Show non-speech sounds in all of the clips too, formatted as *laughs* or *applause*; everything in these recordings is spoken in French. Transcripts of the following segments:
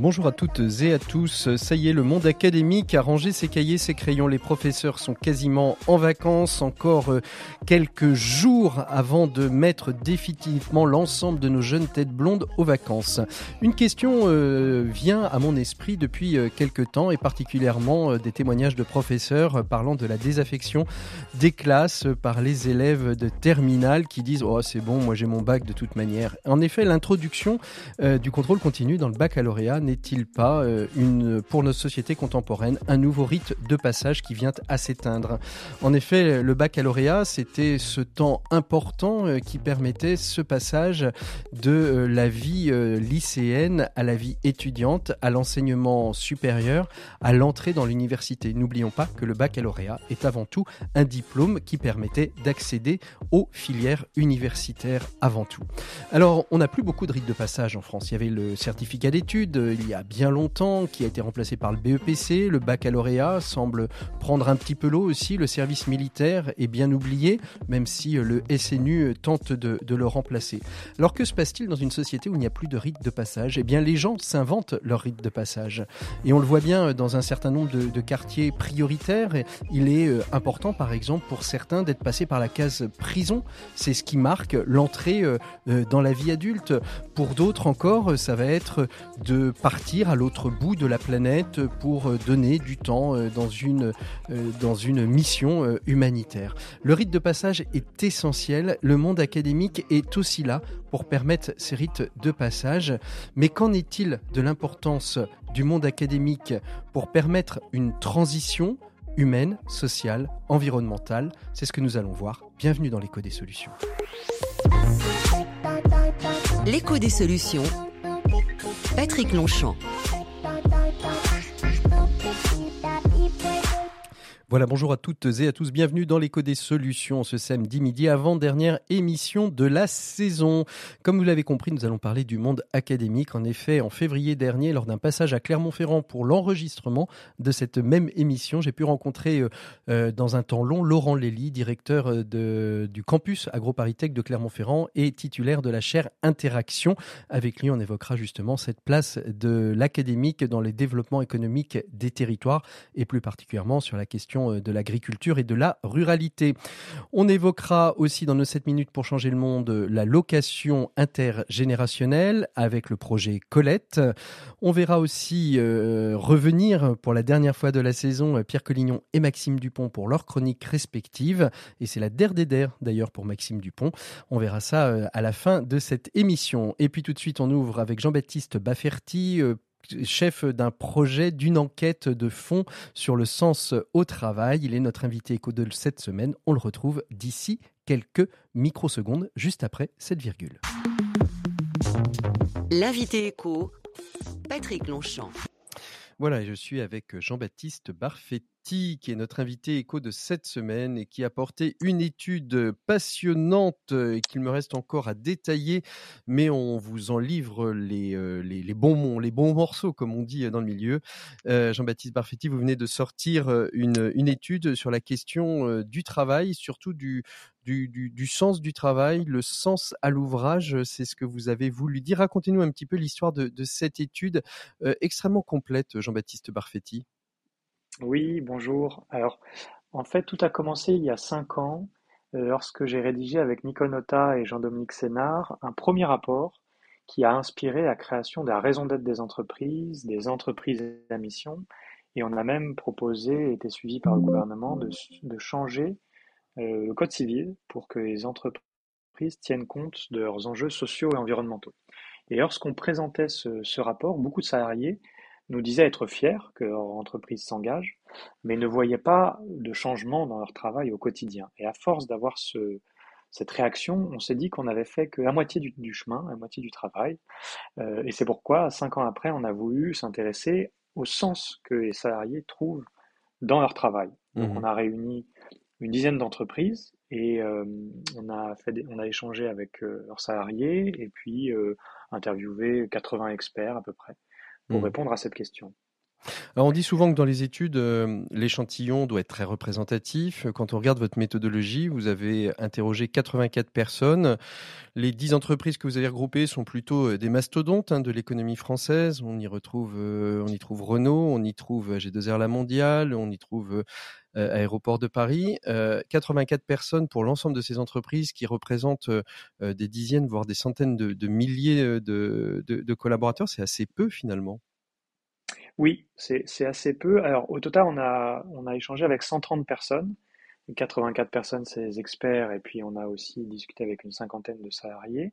Bonjour à toutes et à tous. Ça y est, le monde académique a rangé ses cahiers, ses crayons. Les professeurs sont quasiment en vacances. Encore euh, quelques jours avant de mettre définitivement l'ensemble de nos jeunes têtes blondes aux vacances. Une question euh, vient à mon esprit depuis euh, quelques temps et particulièrement des témoignages de professeurs parlant de la désaffection des classes par les élèves de terminale qui disent Oh, c'est bon, moi j'ai mon bac de toute manière. En effet, l'introduction du contrôle continu dans le baccalauréat n'est-il pas euh, une, pour notre société contemporaine un nouveau rite de passage qui vient à s'éteindre? En effet, le baccalauréat, c'était ce temps important euh, qui permettait ce passage de euh, la vie lycéenne à la vie étudiante, à l'enseignement supérieur, à l'entrée dans l'université. N'oublions pas que le baccalauréat est avant tout un diplôme qui permettait d'accéder aux filières universitaires avant tout. Alors, on n'a plus beaucoup de rites de passage en France. Il y avait le certificat d'études, il y a bien longtemps, qui a été remplacé par le BEPC. Le baccalauréat semble prendre un petit peu l'eau aussi. Le service militaire est bien oublié, même si le SNU tente de, le remplacer. Alors que se passe-t-il dans une société où il n'y a plus de rite de passage? Eh bien, les gens s'inventent leur rite de passage. Et on le voit bien dans un certain nombre de, quartiers prioritaires. Il est euh, important, par exemple, pour certains d'être passé par la case prison. C'est ce qui marque l'entrée euh, euh, dans la vie adulte. Pour d'autres encore, ça va être de partir à l'autre bout de la planète pour euh, donner du temps euh, dans une, euh, dans une mission humanitaire. Le rite de passage est essentiel, le monde académique est aussi là pour permettre ces rites de passage. Mais qu'en est-il de l'importance du monde académique pour permettre une transition humaine, sociale, environnementale? C'est ce que nous allons voir. Bienvenue dans l'écho des solutions. L'écho des solutions Patrick Longchamp. Voilà, bonjour à toutes et à tous, bienvenue dans l'écho des solutions ce samedi midi, avant-dernière émission de la saison. Comme vous l'avez compris, nous allons parler du monde académique. En effet, en février dernier, lors d'un passage à Clermont-Ferrand pour l'enregistrement de cette même émission, j'ai pu rencontrer euh, euh, dans un temps long Laurent Lély, directeur euh, du campus AgroParisTech de Clermont-Ferrand et titulaire de la chaire Interaction. Avec lui, on évoquera justement cette place de l'académique dans les développements économiques des territoires et plus particulièrement sur la question euh, de l'agriculture et de la ruralité. On évoquera aussi dans nos 7 minutes pour changer le monde la location intergénérationnelle avec le projet Colette. On verra aussi euh, revenir pour la dernière fois de la saison Pierre Collignon et Maxime Dupont pour leurs chroniques respectives. Et c'est la der des der d'ailleurs pour Maxime Dupont. On verra ça euh, à la fin de cette émission. Et puis tout de suite, on ouvre avec Jean-Baptiste Bafferty, chef d'un projet, d'une enquête de fond sur le sens au travail. Il est notre invité éco de cette semaine. On le retrouve d'ici quelques microsecondes, juste après cette virgule. L'invité éco, Patrick Longchamp. Voilà, je suis avec Jean-Baptiste Barfetti qui est notre invité écho de cette semaine et qui a porté une étude passionnante et qu'il me reste encore à détailler, mais on vous en livre les, euh, bons, morceaux, comme on dit dans le milieu. Euh, Jean-Baptiste Barfetti, vous venez de sortir euh, une, étude sur la question du travail, surtout du, sens du travail, le sens à l'ouvrage, c'est ce que vous avez voulu dire. Racontez-nous un petit peu l'histoire de, cette étude extrêmement complète, Jean-Baptiste Barfetti. Oui, bonjour. Alors, en fait, tout a commencé il y a cinq ans, euh, lorsque j'ai rédigé avec Nicole Nota et Jean-Dominique Sénard un premier rapport qui a inspiré la création de la raison d'être des entreprises, des entreprises à mission, et on a même proposé, et été suivi par le gouvernement, de, changer euh, le code civil pour que les entreprises tiennent compte de leurs enjeux sociaux et environnementaux. Et lorsqu'on présentait ce rapport, beaucoup de salariés nous disaient être fiers que leur entreprise s'engage, mais ne voyaient pas de changement dans leur travail au quotidien. Et à force d'avoir ce, cette réaction, on s'est dit qu'on avait fait que la moitié du, chemin, la moitié du travail. Euh, et c'est pourquoi, cinq ans après, on a voulu s'intéresser au sens que les salariés trouvent dans leur travail. Donc mmh on a réuni une dizaine d'entreprises et euh, on, a fait on a échangé avec euh, leurs salariés et puis interviewé 80 experts à peu près pour mmh. répondre à cette question. Alors on dit souvent que dans les études, euh, l'échantillon doit être très représentatif. Quand on regarde votre méthodologie, vous avez interrogé 84 personnes. Les 10 entreprises que vous avez regroupées sont plutôt euh, des mastodontes hein, de l'économie française. On y retrouve, euh, on y trouve Renault, on y trouve G2R La Mondiale, on y trouve Aéroport de Paris. 84 personnes pour l'ensemble de ces entreprises qui représentent des dizaines, voire des centaines de, milliers de collaborateurs. C'est assez peu finalement. Oui, c'est assez peu. Alors, au total, on a, on a échangé avec 130 personnes. 84 personnes, c'est les experts, et puis on a aussi discuté avec une cinquantaine de salariés.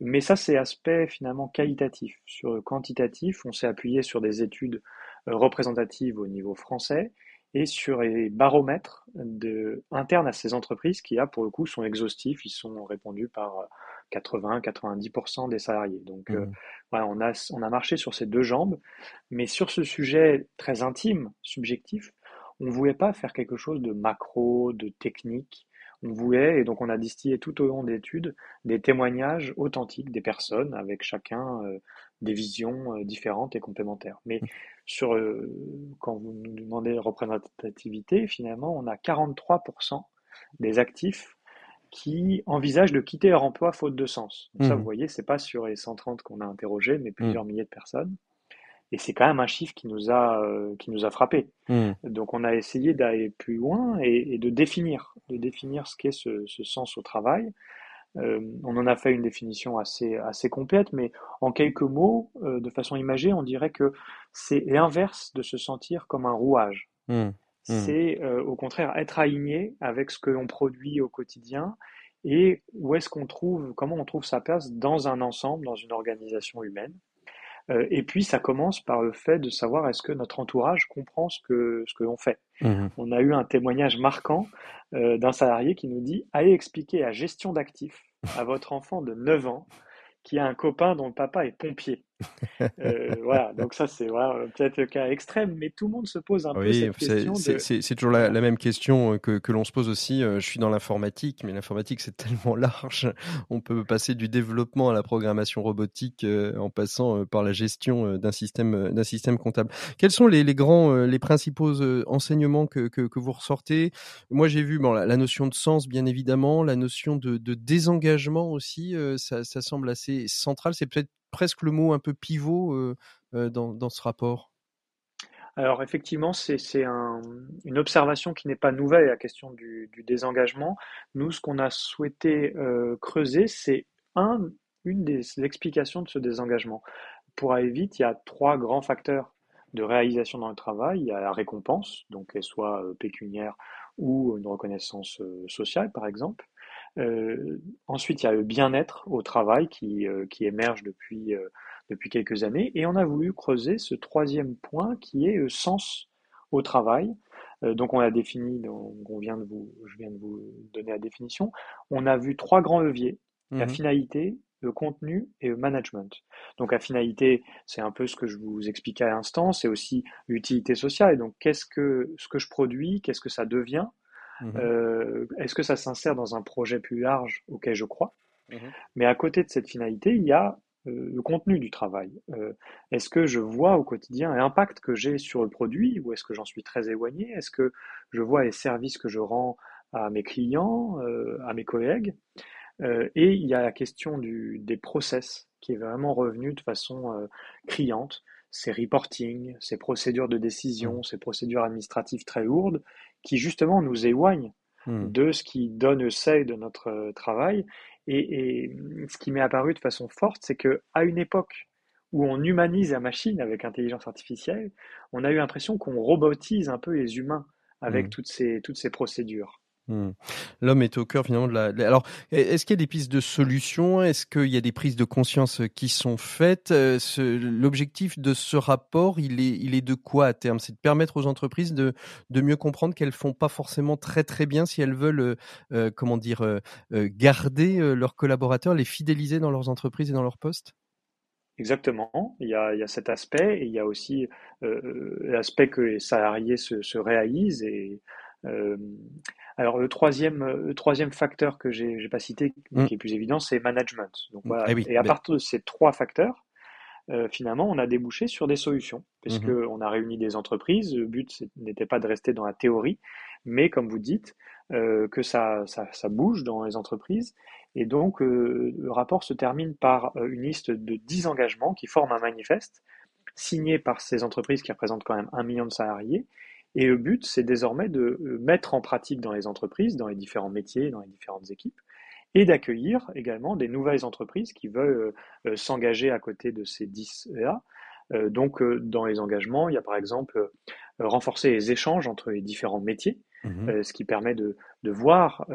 Mais ça, c'est aspect finalement qualitatif. Sur le quantitatif, on s'est appuyé sur des études euh, représentatives au niveau français et sur les baromètres de, internes à ces entreprises qui, là, pour le coup, sont exhaustifs. Ils sont répondus par 80-90% des salariés. Donc euh, mmh. voilà, on a, on a marché sur ces deux jambes, mais sur ce sujet très intime, subjectif, on ne voulait pas faire quelque chose de macro, de technique. On voulait, et donc on a distillé tout au long d'études, des témoignages authentiques des personnes, avec chacun euh, des visions euh, différentes et complémentaires. Mais sur, quand vous nous demandez représentativité, finalement, on a 43% des actifs qui envisagent de quitter leur emploi faute de sens. Donc ça, vous mmh. voyez, c'est pas sur les 130 qu'on a interrogé, mais plusieurs mmh. milliers de personnes. Et c'est quand même un chiffre qui nous a, euh, qui nous a frappé. Mmh. Donc on a essayé d'aller plus loin et, de définir, de définir ce qu'est ce, ce, sens au travail. Euh, on en a fait une définition assez, assez complète, mais en quelques mots, euh, de façon imagée, on dirait que c'est l'inverse de se sentir comme un rouage. Mmh. c'est euh, au contraire être aligné avec ce que l'on produit au quotidien et où est-ce qu'on trouve, comment on trouve sa place dans un ensemble, dans une organisation humaine. Euh, et puis ça commence par le fait de savoir est-ce que notre entourage comprend ce que ce que l'on fait. Mmh. On a eu un témoignage marquant euh, d'un salarié qui nous dit allez expliquer la gestion d'actifs à votre enfant de 9 ans qui a un copain dont le papa est pompier. Euh, voilà, donc ça c'est voilà, peut-être le cas extrême, mais tout le monde se pose un peu cette question. C'est toujours la, même question euh, que, que l'on se pose aussi. Euh, je suis dans l'informatique, mais l'informatique c'est *laughs* tellement large. On peut passer du développement à la programmation robotique en passant par la gestion d'un système, d'un système comptable. Quels sont les, les grands, les principaux enseignements que, que, que, vous ressortez? Moi j'ai vu bon, la, notion de sens bien évidemment, la notion de, de désengagement aussi, ça, ça semble assez central. C'est peut-être presque le mot un peu pivot dans, ce rapport? Alors effectivement, c'est une observation qui n'est pas nouvelle, la question du, désengagement. Nous, ce qu'on a souhaité creuser, c'est un, une des explications de ce désengagement. Pour aller vite, il y a trois grands facteurs de réalisation dans le travail. Il y a la récompense, donc qu'elle soit pécuniaire ou une reconnaissance sociale, par exemple. Euh, ensuite, il y a le bien-être au travail qui, euh, qui émerge depuis, euh, depuis quelques années. Et on a voulu creuser ce troisième point qui est le sens au travail. donc on a défini, on vient de vous, je viens de vous donner la définition. On a vu trois grands leviers la mmh finalité, le contenu et le management. Donc la finalité, c'est un peu ce que je vous expliquais à l'instant, c'est aussi l'utilité sociale. Donc qu'est-ce que ce que je produis, qu'est-ce que ça devient Mmh euh, est-ce que ça s'insère dans un projet plus large? Auquel je crois. Mmh Mais à côté de cette finalité, il y a euh, le contenu du travail. Euh, est-ce que je vois au quotidien l'impact que j'ai sur le produit ou est-ce que j'en suis très éloigné? Est-ce que je vois les services que je rends à mes clients, à mes collègues? Et il y a la question du, des process qui est vraiment revenue de façon criante. Ces reporting, ces procédures de décision, mmh. ces procédures administratives très lourdes qui justement nous éloignent mmh. de ce qui donne le seuil de notre euh, travail. Et, ce qui m'est apparu de façon forte, c'est que à une époque où on humanise la machine avec intelligence artificielle, on a eu l'impression qu'on robotise un peu les humains avec mmh. toutes, ces, toutes ces procédures. Mmh. L'homme est au cœur finalement de la. Alors, est-ce qu'il y a des pistes de solutions? Est-ce qu'il y a des prises de conscience qui sont faites? Euh, L'objectif de ce rapport, il est, il est de quoi à terme? C'est de permettre aux entreprises de, de mieux comprendre qu'elles font pas forcément très très bien si elles veulent, euh, euh, comment dire, garder leurs collaborateurs, les fidéliser dans leurs entreprises et dans leurs postes? Exactement, il y, a, il y a cet aspect et il y a aussi l'aspect que les salariés se, se réalisent et euh, alors le troisième, le troisième facteur que j'ai pas cité, mmh. qui est plus évident, c'est management. Donc, voilà. Eh et à partir de ces trois facteurs, finalement, on a débouché sur des solutions, puisque Mmh on a réuni des entreprises. Le but n'était pas de rester dans la théorie, mais comme vous dites, que ça, ça, ça, bouge dans les entreprises. Et donc, le rapport se termine par une liste de 10 engagements qui forment un manifeste signé par ces entreprises qui représentent quand même un million de salariés. Et le but, c'est désormais de mettre en pratique dans les entreprises, dans les différents métiers, dans les différentes équipes, et d'accueillir également des nouvelles entreprises qui veulent euh, s'engager à côté de ces 10-là. Euh, donc, euh, dans les engagements, il y a par exemple renforcer les échanges entre les différents métiers, mmh ce qui permet de, de voir,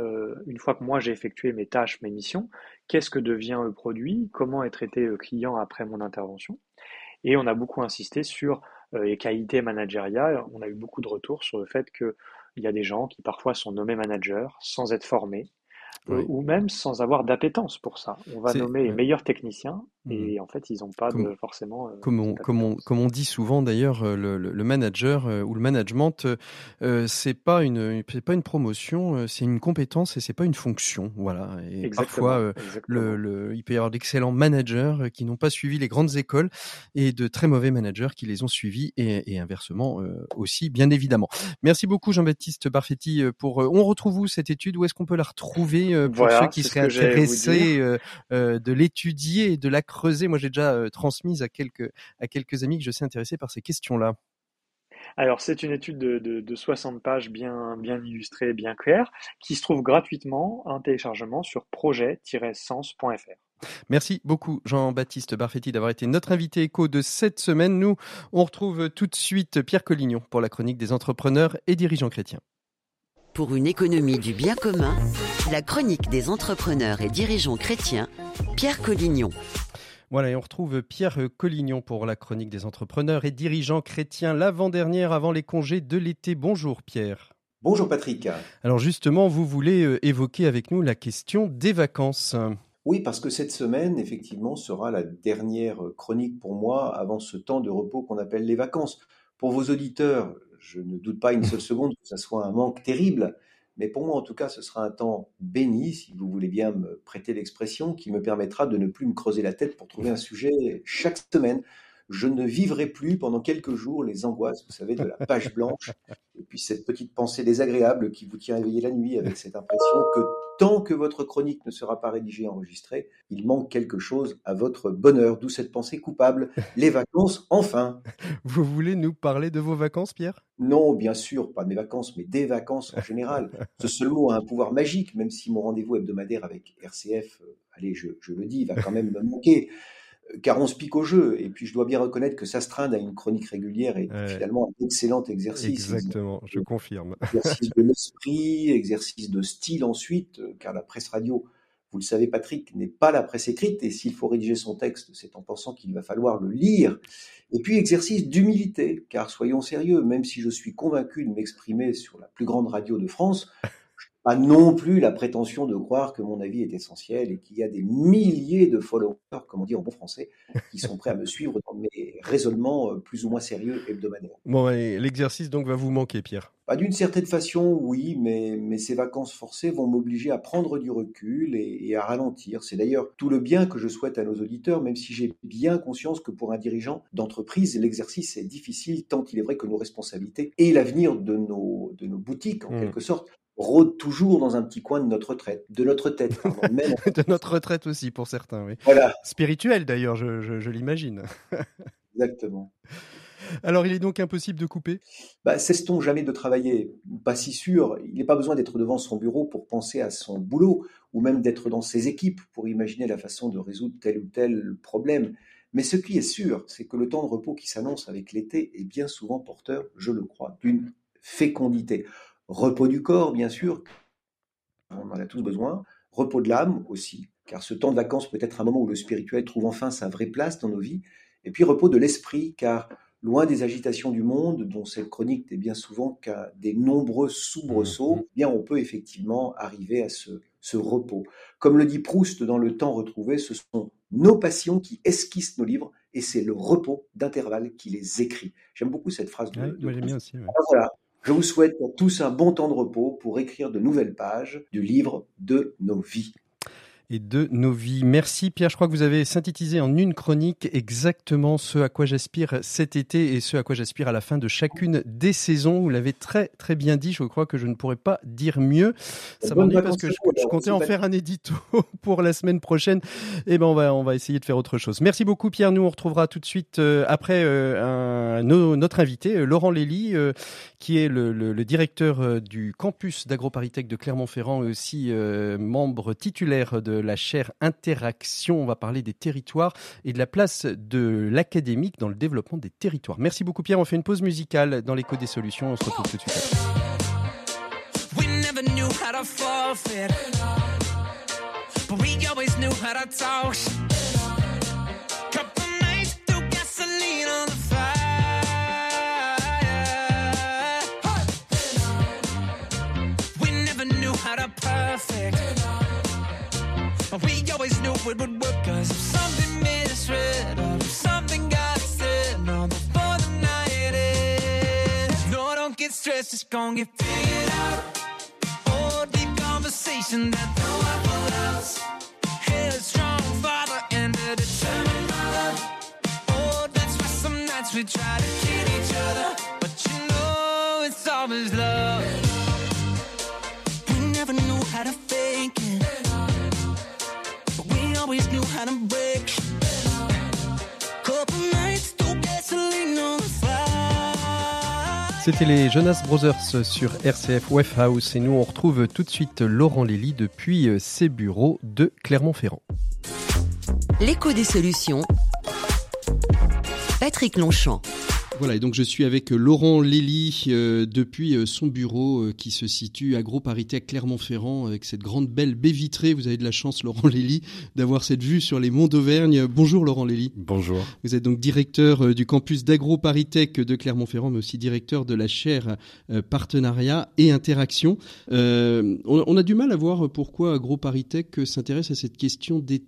une fois que moi j'ai effectué mes tâches, mes missions, qu'est-ce que devient le produit, comment est traité le client après mon intervention. Et on a beaucoup insisté sur les qualités managériales. On a eu beaucoup de retours sur le fait qu'il y a des gens qui parfois sont nommés managers sans être formés, euh, ou même sans avoir d'appétence pour ça. On va nommer les meilleurs techniciens mmh et en fait, ils n'ont pas de, forcément. Euh, comme, on, comme, on, comme, on, dit souvent d'ailleurs, euh, le, le, manager ou le management, euh, c'est pas une c'est pas une promotion, c'est une compétence et c'est pas une fonction. Voilà. Et parfois, Le, le, il peut y avoir d'excellents managers qui n'ont pas suivi les grandes écoles et de très mauvais managers qui les ont suivis et, et inversement aussi, bien évidemment. Merci beaucoup Jean-Baptiste Barfetti pour. on retrouve où cette étude? Où est-ce qu'on peut la retrouver pour ceux qui seraient intéressés de l'étudier et de la creuser. Moi, j'ai déjà transmise à quelques, à quelques amis que je sais intéressés par ces questions-là. Alors, c'est une étude de, de, 60 pages bien, bien illustrée, bien claire, qui se trouve gratuitement en téléchargement sur projet-sens.fr. Merci beaucoup Jean-Baptiste Barfetti d'avoir été notre invité écho de cette semaine. Nous, on retrouve tout de suite Pierre Collignon pour la chronique des entrepreneurs et dirigeants chrétiens. Pour une économie du bien commun, la chronique des entrepreneurs et dirigeants chrétiens, Pierre Collignon. Voilà, et on retrouve Pierre Collignon pour la chronique des entrepreneurs et dirigeants chrétiens l'avant-dernière avant les congés de l'été. Bonjour Pierre. Bonjour Patrick. Alors justement, vous voulez euh, évoquer avec nous la question des vacances. Oui, parce que cette semaine, effectivement, sera la dernière chronique pour moi avant ce temps de repos qu'on appelle les vacances. Pour vos auditeurs, je ne doute pas une seule *laughs* seconde que ce soit un manque terrible. Mais pour moi, en tout cas, ce sera un temps béni, si vous voulez bien me prêter l'expression, qui me permettra de ne plus me creuser la tête pour trouver un sujet chaque semaine. Je ne vivrai plus pendant quelques jours les angoisses, vous savez, de la page blanche, et puis cette petite pensée désagréable qui vous tient éveillé la nuit avec cette impression que tant que votre chronique ne sera pas rédigée et enregistrée, il manque quelque chose à votre bonheur, d'où cette pensée coupable. *laughs* Les vacances, enfin. Vous voulez nous parler de vos vacances, Pierre? Non, bien sûr, pas mes vacances, mais des vacances en général. Ce seul mot a un pouvoir magique, même si mon rendez-vous hebdomadaire avec RCF, euh, allez, je, je le dis, va quand même me manquer car on se pique au jeu. Et puis, je dois bien reconnaître que s'astreindre à une chronique régulière est finalement un excellent exercice. Exactement, je confirme. *laughs* Exercice de l'esprit, exercice de style ensuite, euh, car la presse radio, vous le savez, Patrick, n'est pas la presse écrite. Et s'il faut rédiger son texte, c'est en pensant qu'il va falloir le lire. Et puis, exercice d'humilité, car soyons sérieux, même si je suis convaincu de m'exprimer sur la plus grande radio de France, pas non plus la prétention de croire que mon avis est essentiel et qu'il y a des milliers de followers, comme on dit en bon français, qui sont prêts à me suivre dans mes raisonnements euh, plus ou moins sérieux hebdomadaires. Bon, l'exercice donc va vous manquer, Pierre d'une certaine façon, oui, mais, mais ces vacances forcées vont m'obliger à prendre du recul et, et à ralentir. C'est d'ailleurs tout le bien que je souhaite à nos auditeurs, même si j'ai bien conscience que pour un dirigeant d'entreprise, l'exercice est difficile, tant il est vrai que nos responsabilités et l'avenir de nos, de nos boutiques, en mmh. quelque sorte, rôde toujours dans un petit coin de notre retraite, de notre tête, *laughs* de notre retraite aussi pour certains, oui. Voilà. Spirituel d'ailleurs, je, l'imagine. *laughs* Exactement. Alors, il est donc impossible de couper? Bah, Cesse-t-on jamais de travailler? Pas si sûr. Il n'est pas besoin d'être devant son bureau pour penser à son boulot, ou même d'être dans ses équipes pour imaginer la façon de résoudre tel ou tel problème. Mais ce qui est sûr, c'est que le temps de repos qui s'annonce avec l'été est bien souvent porteur, je le crois, d'une fécondité. Repos du corps, bien sûr, on en a tous besoin. Repos de l'âme aussi, car ce temps de vacances peut être un moment où le spirituel trouve enfin sa vraie place dans nos vies. Et puis repos de l'esprit, car loin des agitations du monde, dont cette chronique n'est bien souvent qu'à des nombreux soubresauts, mmh. eh bien on peut effectivement arriver à ce, ce repos. Comme le dit Proust dans Le Temps retrouvé, ce sont nos passions qui esquissent nos livres et c'est le repos d'intervalle qui les écrit. J'aime beaucoup cette phrase de, moi, Bien aussi, voilà, je vous souhaite pour tous un bon temps de repos pour écrire de nouvelles pages du livre de nos vies. Et de nos vies. Merci Pierre, je crois que vous avez synthétisé en une chronique exactement ce à quoi j'aspire cet été et ce à quoi j'aspire à la fin de chacune des saisons. Vous l'avez très très bien dit, je crois que je ne pourrais pas dire mieux. Ça m'ennuie parce que je, comptais en faire un édito *laughs* pour la semaine prochaine. Et eh ben on va on va essayer de faire autre chose. Merci beaucoup Pierre, nous on retrouvera tout de suite euh, après euh, un, notre invité euh, Laurent Lély qui est le, le, directeur du campus d'AgroParisTech de Clermont-Ferrand et aussi membre titulaire de la chaire Interaction. On va parler des territoires et de la place de l'académique dans le développement des territoires. Merci beaucoup Pierre. On fait une pause musicale dans l'écho des solutions. On se retrouve tout de suite We always knew it would work. Cause if something red Or if something got said No, before the night ends. No, don't get stressed, it's gonna get figured out. Oh, deep conversation that no one else Headstrong father and a determined mother. Oh, that's why some nights we try to kill each other. But you know it's always love. We never knew how to fake it C'était les Jonas Brothers sur RCF Wef House et nous on retrouve tout de suite Laurent Lély depuis euh, ses bureaux de Clermont-Ferrand. L'écho des solutions. Patrick Longchamp. Voilà, et donc je suis avec euh, Laurent Lély euh, depuis euh, son bureau qui se situe à Gros Parité à Clermont-Ferrand avec cette grande belle baie vitrée. Vous avez de la chance, Laurent Lély, d'avoir cette vue sur les monts d'Auvergne. Bonjour Laurent Lély. Bonjour. Vous êtes donc directeur du campus d'AgroParisTech de Clermont-Ferrand, mais aussi directeur de la chaire partenariat et interaction. on, a du mal à voir pourquoi AgroParisTech s'intéresse à cette question des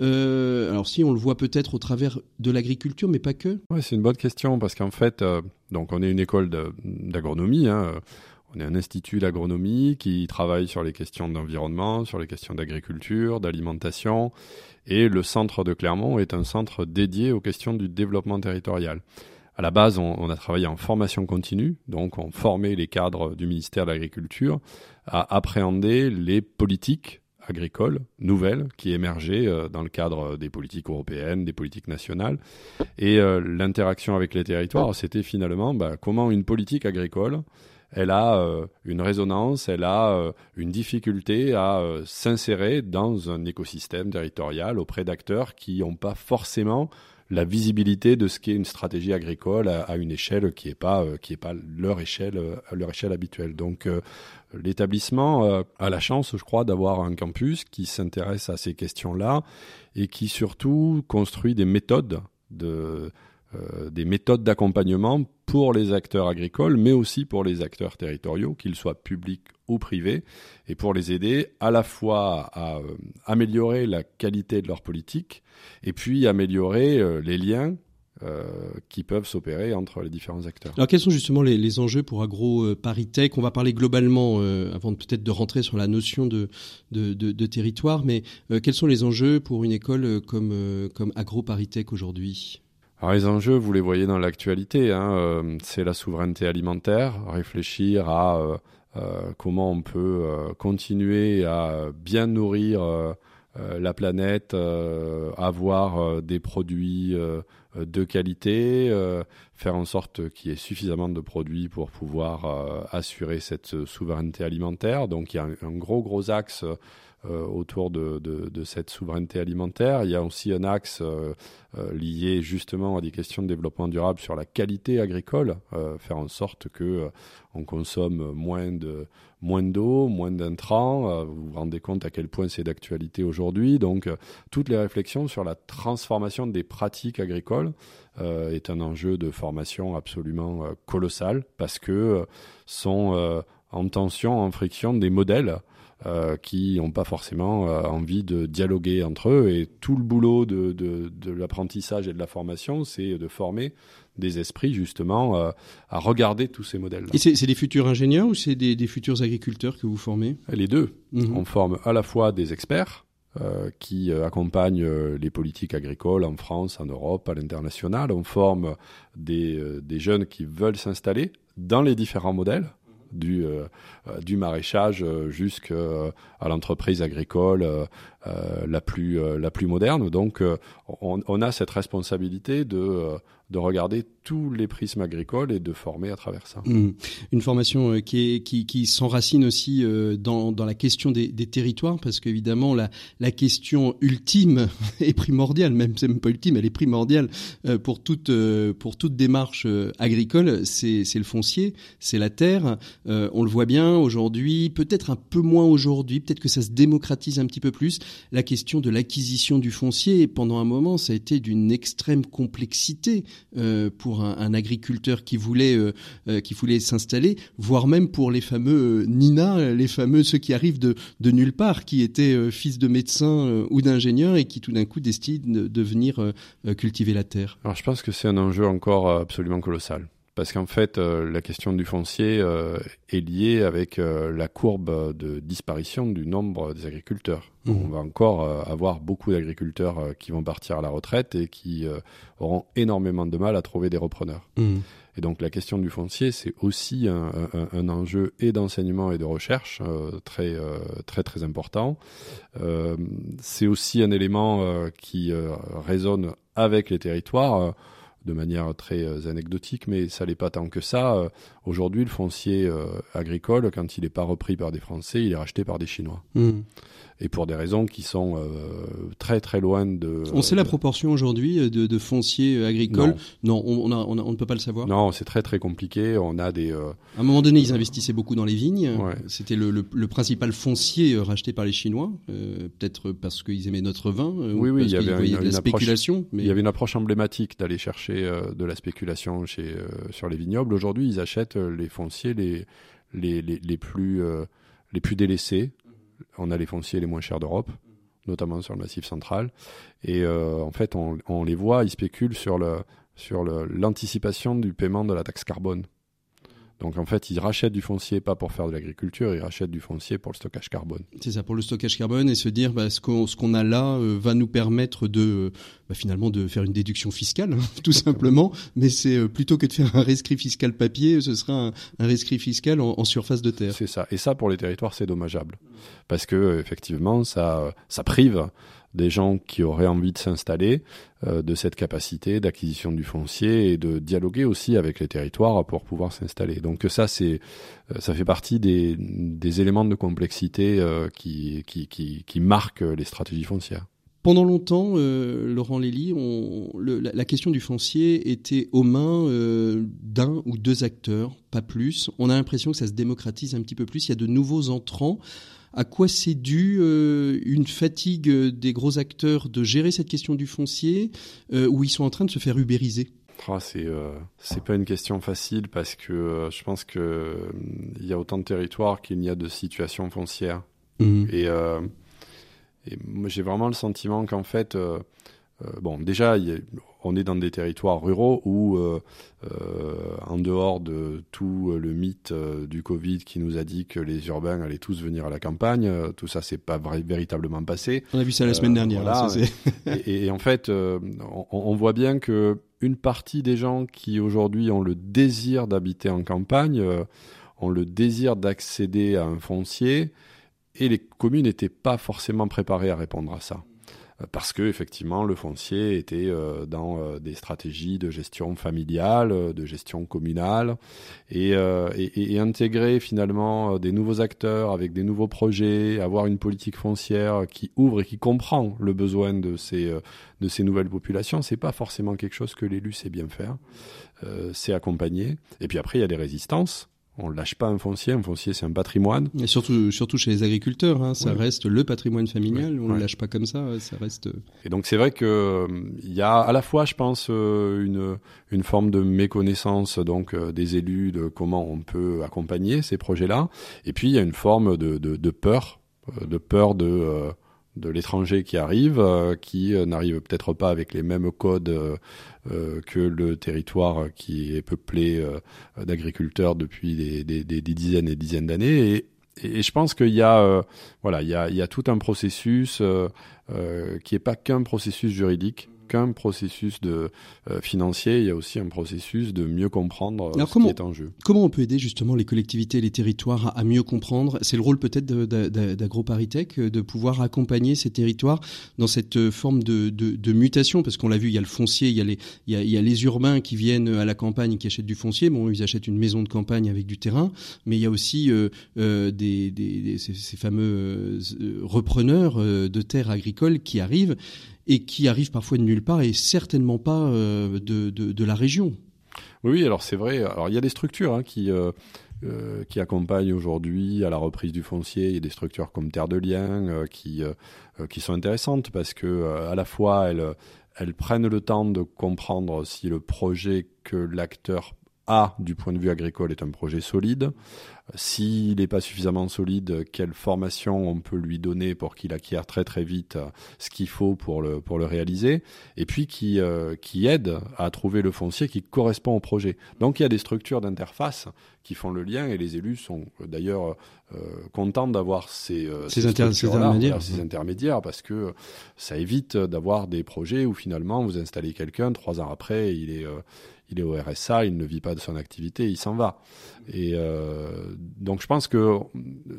euh, Alors si on le voit peut-être au travers de l'agriculture, mais pas que. Oui, c'est une bonne question parce qu'en fait, euh, donc on est une école d'agronomie. Hein, on est un institut d'agronomie qui travaille sur les questions d'environnement, sur les questions d'agriculture, d'alimentation. Et le centre de Clermont est un centre dédié aux questions du développement territorial. À la base, on, on, a travaillé en formation continue, donc on formait les cadres du ministère de l'Agriculture à appréhender les politiques agricole nouvelle qui émergeait euh, dans le cadre des politiques européennes, des politiques nationales. Et euh, l'interaction avec les territoires, c'était finalement bah, comment une politique agricole, elle a euh, une résonance, elle a une difficulté à s'insérer dans un écosystème territorial auprès d'acteurs qui n'ont pas forcément la visibilité de ce qu'est une stratégie agricole à, une échelle qui n'est pas qui pas leur échelle leur échelle habituelle. Donc L'établissement euh, a la chance, je crois, d'avoir un campus qui s'intéresse à ces questions-là et qui surtout construit des méthodes de, euh, des méthodes d'accompagnement pour les acteurs agricoles, mais aussi pour les acteurs territoriaux, qu'ils soient publics ou privés, et pour les aider à la fois à euh, améliorer la qualité de leur politique, et puis améliorer les liens euh, qui peuvent s'opérer entre les différents acteurs. Alors quels sont justement les, enjeux pour AgroParisTech On va parler globalement euh, avant peut-être de rentrer sur la notion de, de, territoire, mais euh, quels sont les enjeux pour une école comme, comme AgroParisTech aujourd'hui? Alors les enjeux, vous les voyez dans l'actualité, hein, c'est la souveraineté alimentaire, réfléchir à comment on peut continuer à bien nourrir la planète, avoir des produits euh, de qualité, euh, faire en sorte qu'il y ait suffisamment de produits pour pouvoir euh, assurer cette souveraineté alimentaire. Donc il y a un, gros gros axe autour de, cette souveraineté alimentaire. Il y a aussi un axe lié justement à des questions de développement durable sur la qualité agricole, faire en sorte que on consomme moins de moins d'eau, moins d'intrants. Euh, vous vous rendez compte à quel point c'est d'actualité aujourd'hui. Donc, euh, toutes les réflexions sur la transformation des pratiques agricoles euh, est un enjeu de formation absolument colossal parce que sont en tension, en friction des modèles qui n'ont pas forcément envie de dialoguer entre eux. Et tout le boulot de, l'apprentissage et de la formation, c'est de former des esprits justement à regarder tous ces modèles. -là. Et c'est des futurs ingénieurs ou c'est des, des, futurs agriculteurs que vous formez? Les deux. Mmh. On forme à la fois des experts euh, qui euh, accompagne euh, les politiques agricoles en France, en Europe, à l'international. On forme des, des, jeunes qui veulent s'installer dans les différents modèles du, du maraîchage jusqu'à l'entreprise agricole la, plus, la plus moderne. Donc on, on, a cette responsabilité de, de regarder tous les prismes agricoles et de former à travers ça. Mmh. Une formation euh, qui, est, qui, qui s'enracine aussi euh, dans, dans, la question des, territoires, parce qu'évidemment, la, la question ultime *laughs* est primordiale, même c'est même pas ultime, elle est primordiale euh, pour, toute, pour toute démarche agricole, c'est le foncier, c'est la terre. on le voit bien aujourd'hui, peut-être un peu moins aujourd'hui, peut-être que ça se démocratise un petit peu plus, la question de l'acquisition du foncier, pendant un moment, ça a été d'une extrême complexité pour un, agriculteur qui voulait euh, euh, qui voulait s'installer, voire même pour les fameux euh, Nina, les fameux ceux qui arrivent de, nulle part, qui étaient fils de médecins ou d'ingénieurs et qui tout d'un coup décident de, venir cultiver la terre. Alors je pense que c'est un enjeu encore absolument colossal parce qu'en fait, la question du foncier est liée avec la courbe de disparition du nombre des agriculteurs. Mmh. On va encore avoir beaucoup d'agriculteurs qui vont partir à la retraite et qui auront énormément de mal à trouver des repreneurs. Mmh. Et donc la question du foncier, c'est aussi un, un, un, enjeu et d'enseignement et de recherche euh, très euh, très très important. Euh, c'est aussi un élément euh, qui euh, résonne avec les territoires de manière très anecdotique, mais ça n'est pas tant que ça. Aujourd'hui, le foncier agricole, quand il n'est pas repris par des Français, il est racheté par des Chinois. Mmh et pour des raisons qui sont euh, très très loin de. On sait la proportion aujourd'hui euh, de, de, foncier euh, agricole Non, on, on, on, ne peut pas le savoir. Non, c'est très très compliqué. On a des. Euh... À un moment donné, ils investissaient beaucoup dans les vignes. Ouais. C'était le, le, le, principal foncier racheté par les Chinois, euh, peut-être parce qu'ils aimaient notre vin. oui, oui, il y avait une, de la spéculation. mais... Il y avait une approche emblématique d'aller chercher de la spéculation chez sur les vignobles. Aujourd'hui, ils achètent les fonciers les les, les, les plus les plus délaissés on a les fonciers les moins chers d'Europe, notamment sur le massif central. Et euh, en fait, on, les voit, ils spéculent sur le sur l'anticipation du paiement de la taxe carbone. Donc en fait, ils rachètent du foncier pas pour faire de l'agriculture, ils rachètent du foncier pour le stockage carbone. C'est ça, pour le stockage carbone et se dire bah, ce qu'on ce a là euh, va nous permettre de bah, finalement de faire une déduction fiscale, hein, *laughs* tout simplement. Mais c'est euh, plutôt que de faire un rescrit fiscal papier, ce sera un, un rescrit fiscal en, en, surface de terre. C'est ça. Et ça, pour les territoires, c'est dommageable parce que effectivement, ça ça prive des gens qui auraient envie de s'installer, euh, de cette capacité d'acquisition du foncier et de dialoguer aussi avec les territoires pour pouvoir s'installer. Donc ça, c'est, euh, ça fait partie des, éléments de complexité euh, qui, qui, qui, marquent les stratégies foncières. Pendant longtemps, Laurent Lély, on, le, la, question du foncier était aux mains d'un ou deux acteurs, pas plus. On a l'impression que ça se démocratise un petit peu plus. Il y a de nouveaux entrants. À quoi c'est dû euh, une fatigue des gros acteurs de gérer cette question du foncier, euh, où ils sont en train de se faire ubériser? Ah, c'est euh, pas une question facile parce que je pense que il y a autant de territoires qu'il n'y a de situations foncières. Mmh. Et, et j'ai vraiment le sentiment qu'en fait, bon, déjà, y a, on est dans des territoires ruraux où, euh, euh, en dehors de tout le mythe euh, du Covid qui nous a dit que les urbains allaient tous venir à la campagne, tout ça c'est pas véritablement passé. On a vu ça la semaine dernière. Voilà, hein, et, et, en fait, on, on, voit bien que une partie des gens qui aujourd'hui ont le désir d'habiter en campagne, ont le désir d'accéder à un foncier, et les communes n'étaient pas forcément préparées à répondre à ça parce que effectivement le foncier était euh, dans euh, des stratégies de gestion familiale, euh, de gestion communale, et, et, et, intégrer finalement des nouveaux acteurs avec des nouveaux projets, avoir une politique foncière qui ouvre et qui comprend le besoin de ces de ces nouvelles populations, c'est pas forcément quelque chose que l'élu sait bien faire. c'est accompagner. Et puis après il y a des résistances on ne lâche pas un foncier. Un foncier, c'est un patrimoine. Et surtout, surtout chez les agriculteurs, hein, ça oui. reste le patrimoine familial. On ne le lâche pas comme ça. Ça reste. Euh, Et donc, c'est vrai que il y a à la fois, je pense, euh, une une forme de méconnaissance donc euh, des élus de comment on peut accompagner ces projets-là. Et puis, il y a une forme de, de, de peur de peur de de l'étranger qui arrive, qui n'arrive peut-être pas avec les mêmes codes que le territoire qui est peuplé d'agriculteurs depuis des, des, des, dizaines et dizaines d'années. Et, je pense qu'il y a, voilà, il y a tout un processus qui n'est pas qu'un processus juridique qu'un processus de, euh, financier, il y a aussi un processus de mieux comprendre euh, ce qui est en jeu. Comment on peut aider justement les collectivités et les territoires à, mieux comprendre? C'est le rôle peut-être d'AgroParisTech de pouvoir accompagner ces territoires dans cette forme de, de, mutation, parce qu'on l'a vu, il y a le foncier, il y a, les, il y a, les urbains qui viennent à la campagne qui achètent du foncier. Bon, ils achètent une maison de campagne avec du terrain, mais il y a aussi euh, des, des, ces, ces, fameux repreneurs de terres agricoles qui arrivent et qui arrive parfois de nulle part et certainement pas euh, de, de, la région. Oui, alors c'est vrai. Alors il y a des structures hein, qui euh, euh, qui accompagnent aujourd'hui à la reprise du foncier. Il y a des structures comme Terre de Liens qui qui sont intéressantes parce que à la fois elles elles prennent le temps de comprendre si le projet que l'acteur a du point de vue agricole est un projet solide. S'il n'est pas suffisamment solide, quelle formation on peut lui donner pour qu'il acquiert très très vite euh, ce qu'il faut pour le, pour le réaliser, et puis qui, euh, qui aide à trouver le foncier qui correspond au projet. Donc il y a des structures d'interface qui font le lien, et les élus sont euh, d'ailleurs contents d'avoir ces, ces, intermédiaires. ces intermédiaires, parce que ça évite d'avoir des projets où finalement vous installez quelqu'un, trois ans après, il est il est au RSA, il ne vit pas de son activité, il s'en va. Et euh, donc je pense que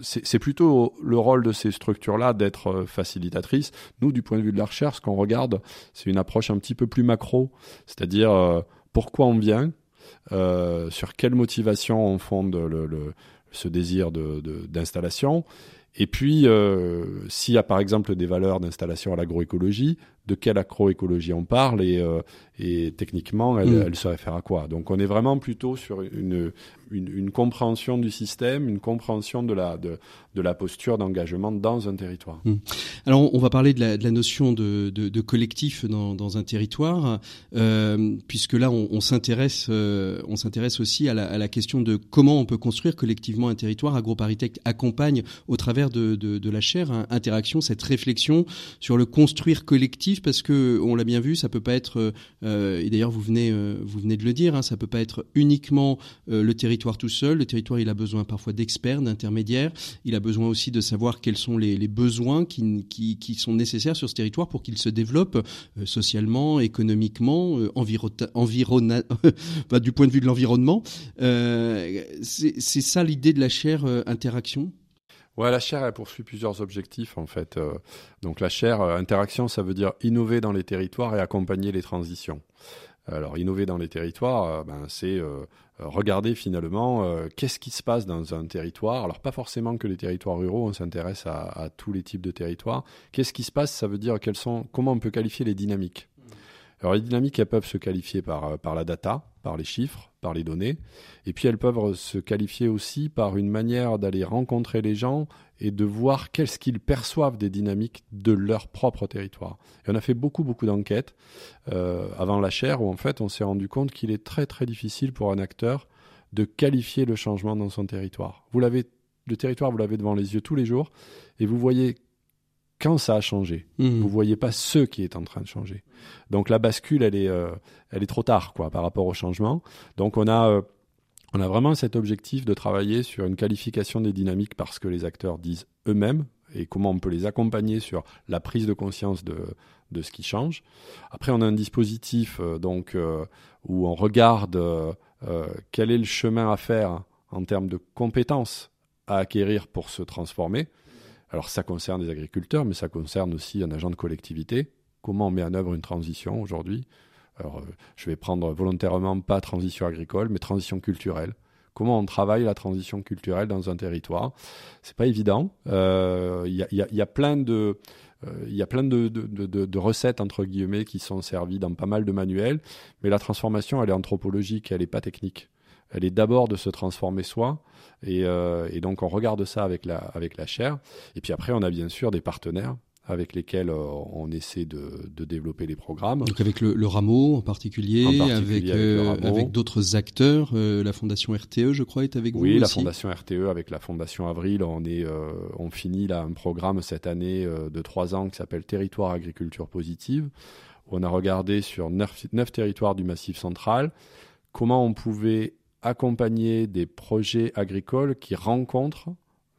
c'est plutôt le rôle de ces structures-là d'être euh, facilitatrices. Nous, du point de vue de la recherche, ce qu'on regarde, c'est une approche un petit peu plus macro, c'est-à-dire euh, pourquoi on vient, sur quelle motivation on fonde le, ce désir d'installation. De, et puis, s'il y a par exemple des valeurs d'installation à l'agroécologie, de quelle agroécologie on parle et, et techniquement, elle, mm. elle, se réfère à quoi. Donc on est vraiment plutôt sur une, une, une compréhension du système, une compréhension de la, de, de la posture d'engagement dans un territoire. Mm. Alors on va parler de la, de la notion de, collectif dans, dans un territoire, euh, puisque là on, on s'intéresse euh, on s'intéresse aussi à la, à la, question de comment on peut construire collectivement un territoire. AgroParisTech accompagne au travers de, de, de la chaire hein, interaction cette réflexion sur le construire collectif, parce que on l'a bien vu, ça peut pas être euh, et d'ailleurs, vous venez, euh, vous venez de le dire, hein, ça peut pas être uniquement euh, le territoire tout seul. Le territoire, il a besoin parfois d'experts, d'intermédiaires. Il a besoin aussi de savoir quels sont les, besoins qui, qui, sont nécessaires sur ce territoire pour qu'il se développe socialement, économiquement, environ, *laughs* bah, du point de vue de l'environnement. C'est ça l'idée de la chaire interaction La chaire, elle poursuit plusieurs objectifs en fait. Euh, donc la chaire euh, interaction, ça veut dire innover dans les territoires et accompagner les transitions. Alors innover dans les territoires, euh, ben, c'est regarder finalement qu'est-ce qui se passe dans un territoire. Alors pas forcément que les territoires ruraux, on s'intéresse à, à, tous les types de territoires. Qu'est-ce qui se passe Ça veut dire quelles sont, comment on peut qualifier les dynamiques. Alors les dynamiques, elles peuvent se qualifier par, par la data, par les chiffres, par les données. Et puis elles peuvent se qualifier aussi par une manière d'aller rencontrer les gens et de voir qu'est-ce qu'ils perçoivent des dynamiques de leur propre territoire. Et on a fait beaucoup, beaucoup d'enquêtes euh, avant la chaire où en fait on s'est rendu compte qu'il est très, très difficile pour un acteur de qualifier le changement dans son territoire. Vous l'avez, le territoire, vous l'avez devant les yeux tous les jours et vous voyez quand ça a changé. Mmh. Vous voyez pas ce qui est en train de changer. Donc la bascule, elle est, euh, elle est trop tard, quoi, par rapport au changement. Donc on a, euh, on a vraiment cet objectif de travailler sur une qualification des dynamiques parce que les acteurs disent eux-mêmes et comment on peut les accompagner sur la prise de conscience de, de ce qui change. Après, on a un dispositif euh, donc où on regarde quel est le chemin à faire en termes de compétences à acquérir pour se transformer. Alors ça concerne les agriculteurs, mais ça concerne aussi un agent de collectivité. Comment on met en œuvre une transition aujourd'hui? Alors euh, je vais prendre volontairement pas transition agricole, mais transition culturelle. Comment on travaille la transition culturelle dans un territoire? C'est pas évident. Il euh, y, a, plein de, de, recettes entre guillemets qui sont servies dans pas mal de manuels, mais la transformation elle est anthropologique, elle n'est pas technique elle est d'abord de se transformer soi. Et, euh, et, donc on regarde ça avec la, avec la chair. Et puis après, on a bien sûr des partenaires avec lesquels on essaie de, développer les programmes. Donc avec le, rameau en particulier, avec, avec, d'autres acteurs, la Fondation RTE, je crois, est avec vous. Oui, la Fondation RTE avec la Fondation Avril, on est, on finit là un programme cette année de trois ans qui s'appelle Territoire Agriculture Positive. On a regardé sur neuf, neuf territoires du Massif central comment on pouvait accompagner des projets agricoles qui rencontrent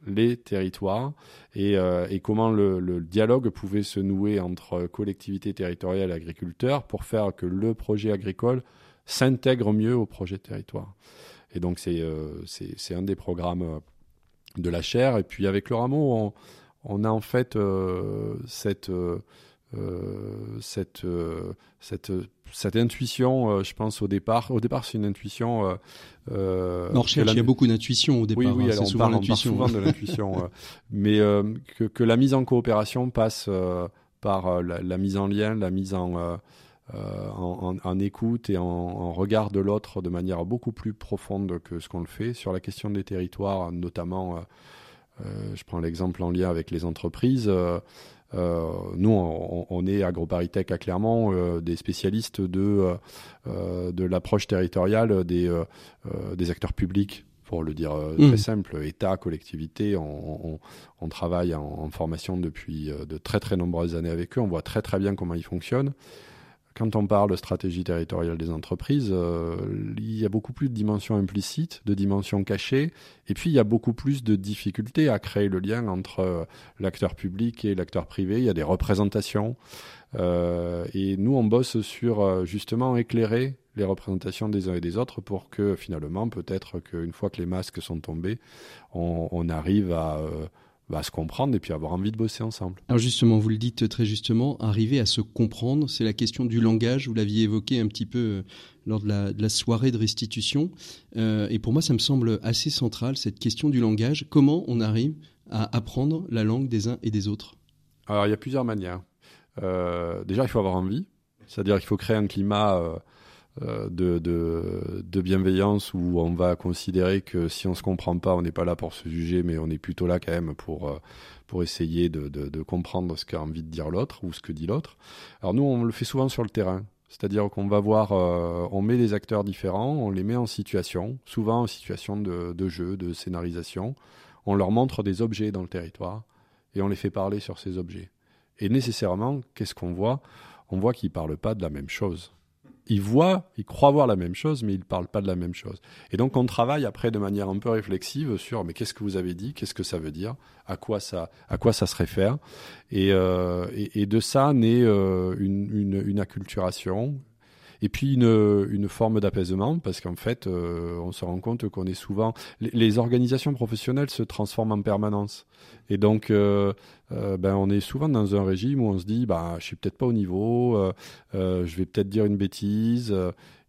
les territoires et, euh, comment le, dialogue pouvait se nouer entre collectivités territoriales et agriculteurs pour faire que le projet agricole s'intègre mieux au projet territoire. Et donc c'est euh, un des programmes euh, de la chaire. Et puis avec le rameau, on, a en fait cette, euh, cette, cette intuition, euh, je pense au départ. Au départ, c'est une intuition. Euh, on recherche, il y a beaucoup d'intuition au départ. Oui, oui, hein, on, souvent parle, souvent de *laughs* l'intuition, mais que, que, la mise en coopération passe par la, mise en lien, la mise en, en, en, écoute et en, en regard de l'autre de manière beaucoup plus profonde que ce qu'on le fait sur la question des territoires, notamment. je prends l'exemple en lien avec les entreprises. Euh, nous, on, est AgroParisTech à Clermont, euh, des spécialistes de, euh, de l'approche territoriale des, des acteurs publics pour le dire très mmh. simple, État, collectivité, on, on, travaille en, en, formation depuis de très très nombreuses années avec eux, on voit très très bien comment ils fonctionnent quand on parle de stratégie territoriale des entreprises, euh, il y a beaucoup plus de dimensions implicites, de dimensions cachées, et puis il y a beaucoup plus de difficultés à créer le lien entre euh, l'acteur public et l'acteur privé. Il y a des représentations, euh, et nous on bosse sur justement éclairer les représentations des uns et des autres pour que finalement, peut-être qu'une fois que les masques sont tombés, on, on arrive à bah, se comprendre et puis avoir envie de bosser ensemble. Alors justement, vous le dites très justement, arriver à se comprendre, c'est la question du langage, vous l'aviez évoqué un petit peu euh, lors de la, soirée de restitution, euh, et pour moi ça me semble assez central, cette question du langage, comment on arrive à apprendre la langue des uns et des autres? Alors il y a plusieurs manières. Euh, déjà, il faut avoir envie, c'est-à-dire qu'il faut créer un climat euh, de, de, bienveillance où on va considérer que si on se comprend pas, on n'est pas là pour se juger, mais on est plutôt là quand même pour, euh, pour essayer de, de comprendre ce qu'a envie de dire l'autre ou ce que dit l'autre. Alors nous, on le fait souvent sur le terrain. C'est-à-dire qu'on va voir, euh, on met des acteurs différents, on les met en situation, souvent en situation de, de jeu, de scénarisation. On leur montre des objets dans le territoire et on les fait parler sur ces objets. Et nécessairement, qu'est-ce qu'on voit? On voit qu'ils ne parlent pas de la même chose ils voient, ils croient voir la même chose, mais ils ne parlent pas de la même chose. Et donc on travaille après de manière un peu réflexive sur mais qu'est-ce que vous avez dit, qu'est-ce que ça veut dire, à quoi ça, à quoi ça se réfère, et, euh, et, de ça naît euh, une, une, une, acculturation, et puis une, forme d'apaisement, parce qu'en fait, euh, on se rend compte qu'on est souvent... Les, organisations professionnelles se transforment en permanence. Et donc, euh, euh, ben, on est souvent dans un régime où on se dit, bah, je suis peut-être pas au niveau, je vais peut-être dire une bêtise.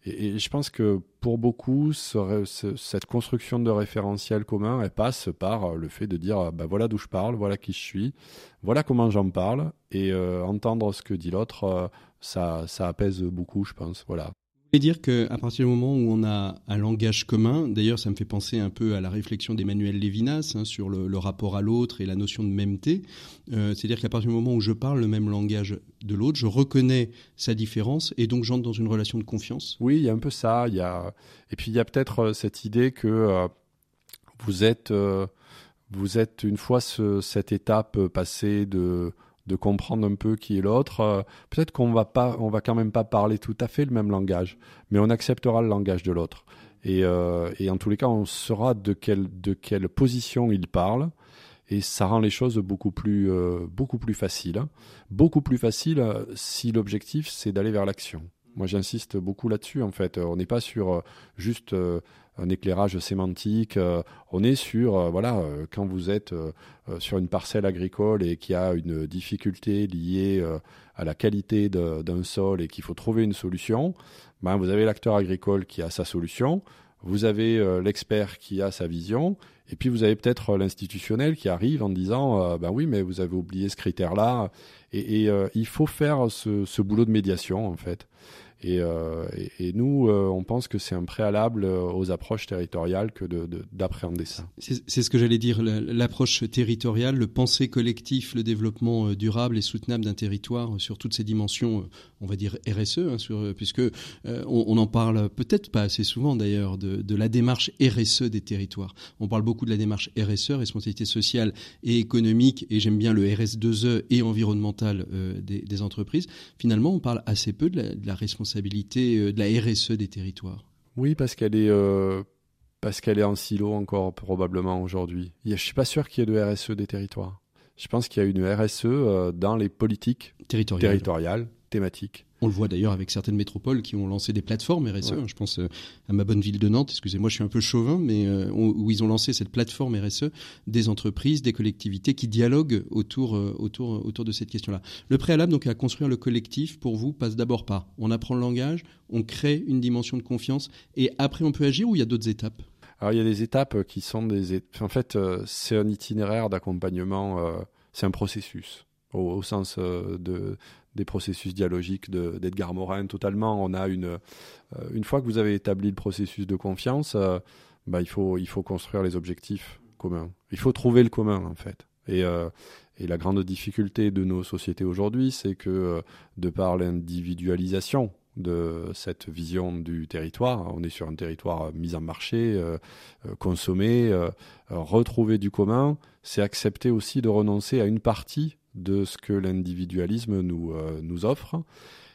Et, je pense que pour beaucoup, cette construction de référentiel commun, elle passe par le fait de dire, bah, voilà d'où je parle, voilà qui je suis, voilà comment j'en parle, et entendre ce que dit l'autre ça, ça apaise beaucoup, je pense. Voilà. Vous voulez dire qu'à partir du moment où on a un langage commun, d'ailleurs ça me fait penser un peu à la réflexion d'Emmanuel Lévinas hein, sur le, rapport à l'autre et la notion de mêmeté, euh, c'est-à-dire qu'à partir du moment où je parle le même langage de l'autre, je reconnais sa différence et donc j'entre dans une relation de confiance Oui, il y a un peu ça. Il y a... Et puis il y a peut-être euh, cette idée que euh, vous, êtes, vous êtes, une fois cette étape passée de de comprendre un peu qui est l'autre. Euh, peut-être qu'on va pas, on va quand même pas parler tout à fait le même langage, mais on acceptera le langage de l'autre. Et, euh, et, en tous les cas, on saura de quelle, de quelle position il parle. Et ça rend les choses beaucoup plus, euh, beaucoup plus faciles. Beaucoup plus faciles si l'objectif, c'est d'aller vers l'action. Moi, j'insiste beaucoup là-dessus, en fait. On n'est pas sur juste un éclairage sémantique. Euh, on est sur, euh, voilà, euh, quand vous êtes sur une parcelle agricole et qu'il y a une difficulté liée à la qualité d'un sol et qu'il faut trouver une solution, ben vous avez l'acteur agricole qui a sa solution, vous avez l'expert qui a sa vision, et puis vous avez peut-être l'institutionnel qui arrive en disant, ben oui, mais vous avez oublié ce critère-là, et, il faut faire ce, ce, boulot de médiation en fait. Et, euh, et, nous, euh, on pense que c'est un préalable euh, aux approches territoriales que d'appréhender de, ça. C'est ce que j'allais dire, l'approche territoriale, le penser collectif, le développement durable et soutenable d'un territoire sur toutes ses dimensions, on va dire RSE, hein, sur, puisque on, en parle peut-être pas assez souvent d'ailleurs de, la démarche RSE des territoires. On parle beaucoup de la démarche RSE, responsabilité sociale et économique, et j'aime bien le RS2E et environnemental des, entreprises. Finalement, on parle assez peu de la responsabilité euh, de la RSE des territoires Oui, parce qu'elle est, euh, parce qu'elle est en silo encore probablement aujourd'hui. Je ne suis pas sûr qu'il y ait de RSE des territoires. Je pense qu'il y a une RSE euh, dans les politiques territoriales thématiques. On le voit d'ailleurs avec certaines métropoles qui ont lancé des plateformes RSE. Je pense euh, à ma bonne ville de Nantes, excusez-moi, je suis un peu chauvin, mais euh, où ils ont lancé cette plateforme RSE des entreprises, des collectivités qui dialoguent autour, euh, autour, autour de cette question-là. Le préalable donc à construire le collectif, pour vous, passe d'abord par on apprend le langage, on crée une dimension de confiance, et après on peut agir ou il y a d'autres étapes? Alors il y a des étapes qui sont des... En fait, c'est un itinéraire d'accompagnement, c'est un processus au, sens de, des processus dialogiques d'Edgar Morin totalement. On a une, euh, une fois que vous avez établi le processus de confiance, euh, bah, il, faut, il faut construire les objectifs communs. Il faut trouver le commun en fait. Et, euh, et la grande difficulté de nos sociétés aujourd'hui, c'est que de par l'individualisation de cette vision du territoire, on est sur un territoire mis en marché, consommé, retrouver du commun, c'est accepter aussi de renoncer à une partie de ce que l'individualisme nous, euh, nous offre.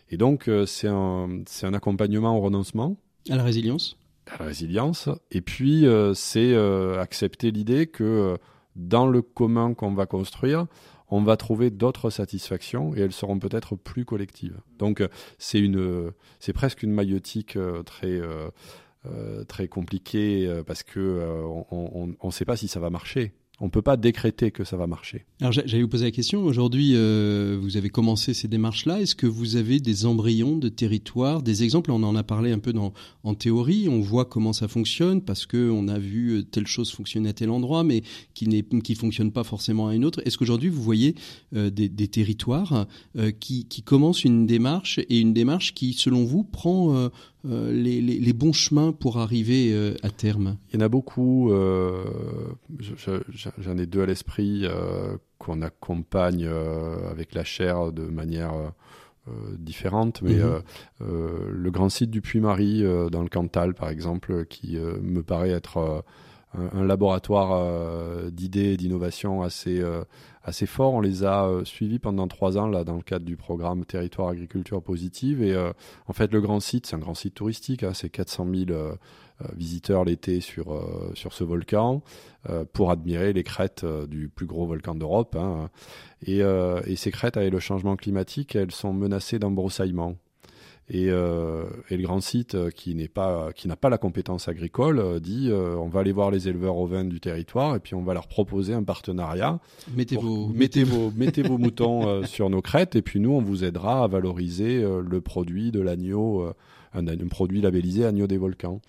Et donc, euh, c'est un, un accompagnement au renoncement. À la résilience À la résilience. Et puis, euh, c'est accepter l'idée que dans le commun qu'on va construire, on va trouver d'autres satisfactions et elles seront peut-être plus collectives. Donc, c'est une, c'est presque une maïotique très, très compliquée parce que on ne sait pas si ça va marcher. On ne peut pas décréter que ça va marcher. Alors j'allais vous poser la question. Aujourd'hui, euh, vous avez commencé ces démarches-là. Est-ce que vous avez des embryons de territoire, des exemples? On en a parlé un peu en théorie. On voit comment ça fonctionne parce que on a vu euh, telle chose fonctionner à tel endroit, mais qui n'est qui fonctionne pas forcément à une autre. Est-ce qu'aujourd'hui vous voyez euh, des, des, territoires qui, qui commencent une démarche et une démarche qui, selon vous, prend euh, les, les, bons chemins pour arriver euh, à terme Il y en a beaucoup. Euh, j'en ai deux à l'esprit qu'on accompagne avec la chair de manière différente, mais mhm. le grand site du Puy-Marie dans le Cantal, par exemple, qui me paraît être un, laboratoire d'idées et d'innovation assez assez fort. On les a euh, suivis pendant trois ans là dans le cadre du programme Territoire Agriculture Positive. Et euh, en fait, le grand site, c'est un grand site touristique. Hein, c'est 400 000 euh, visiteurs l'été sur sur ce volcan pour admirer les crêtes du plus gros volcan d'Europe. Hein. Et, et, ces crêtes, avec le changement climatique, elles sont menacées d'embroussaillement. Et, euh, et, le grand site euh, qui n'est pas qui n'a pas la compétence agricole euh, dit euh, on va aller voir les éleveurs ovins du territoire et puis on va leur proposer un partenariat. Mettez vos mettez vos mettez vos *laughs* moutons sur nos crêtes et puis nous on vous aidera à valoriser le produit de l'agneau un, un, produit labellisé agneau des volcans.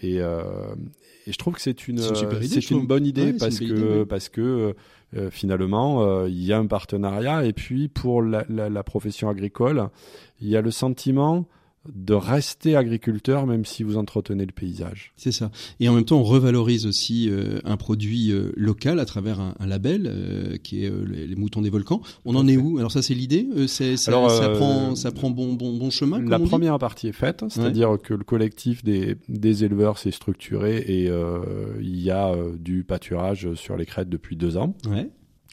Et, et je trouve que c'est une c'est une, bonne idée parce que parce que euh, finalement, euh, il y a un partenariat. Et puis, pour la, la, la, profession agricole, il y a le sentiment de rester agriculteur même si vous entretenez le paysage. C'est ça. Et en même temps, on revalorise aussi euh, un produit euh, local à travers un, un label euh, qui est les, moutons des volcans. On en est où? Alors ça, c'est l'idée. ça, ça, prend, ça prend bon, bon, bon chemin. La première partie est faite, c'est-à-dire que le collectif des, des éleveurs s'est structuré et il y a du pâturage sur les crêtes depuis deux ans. Ouais.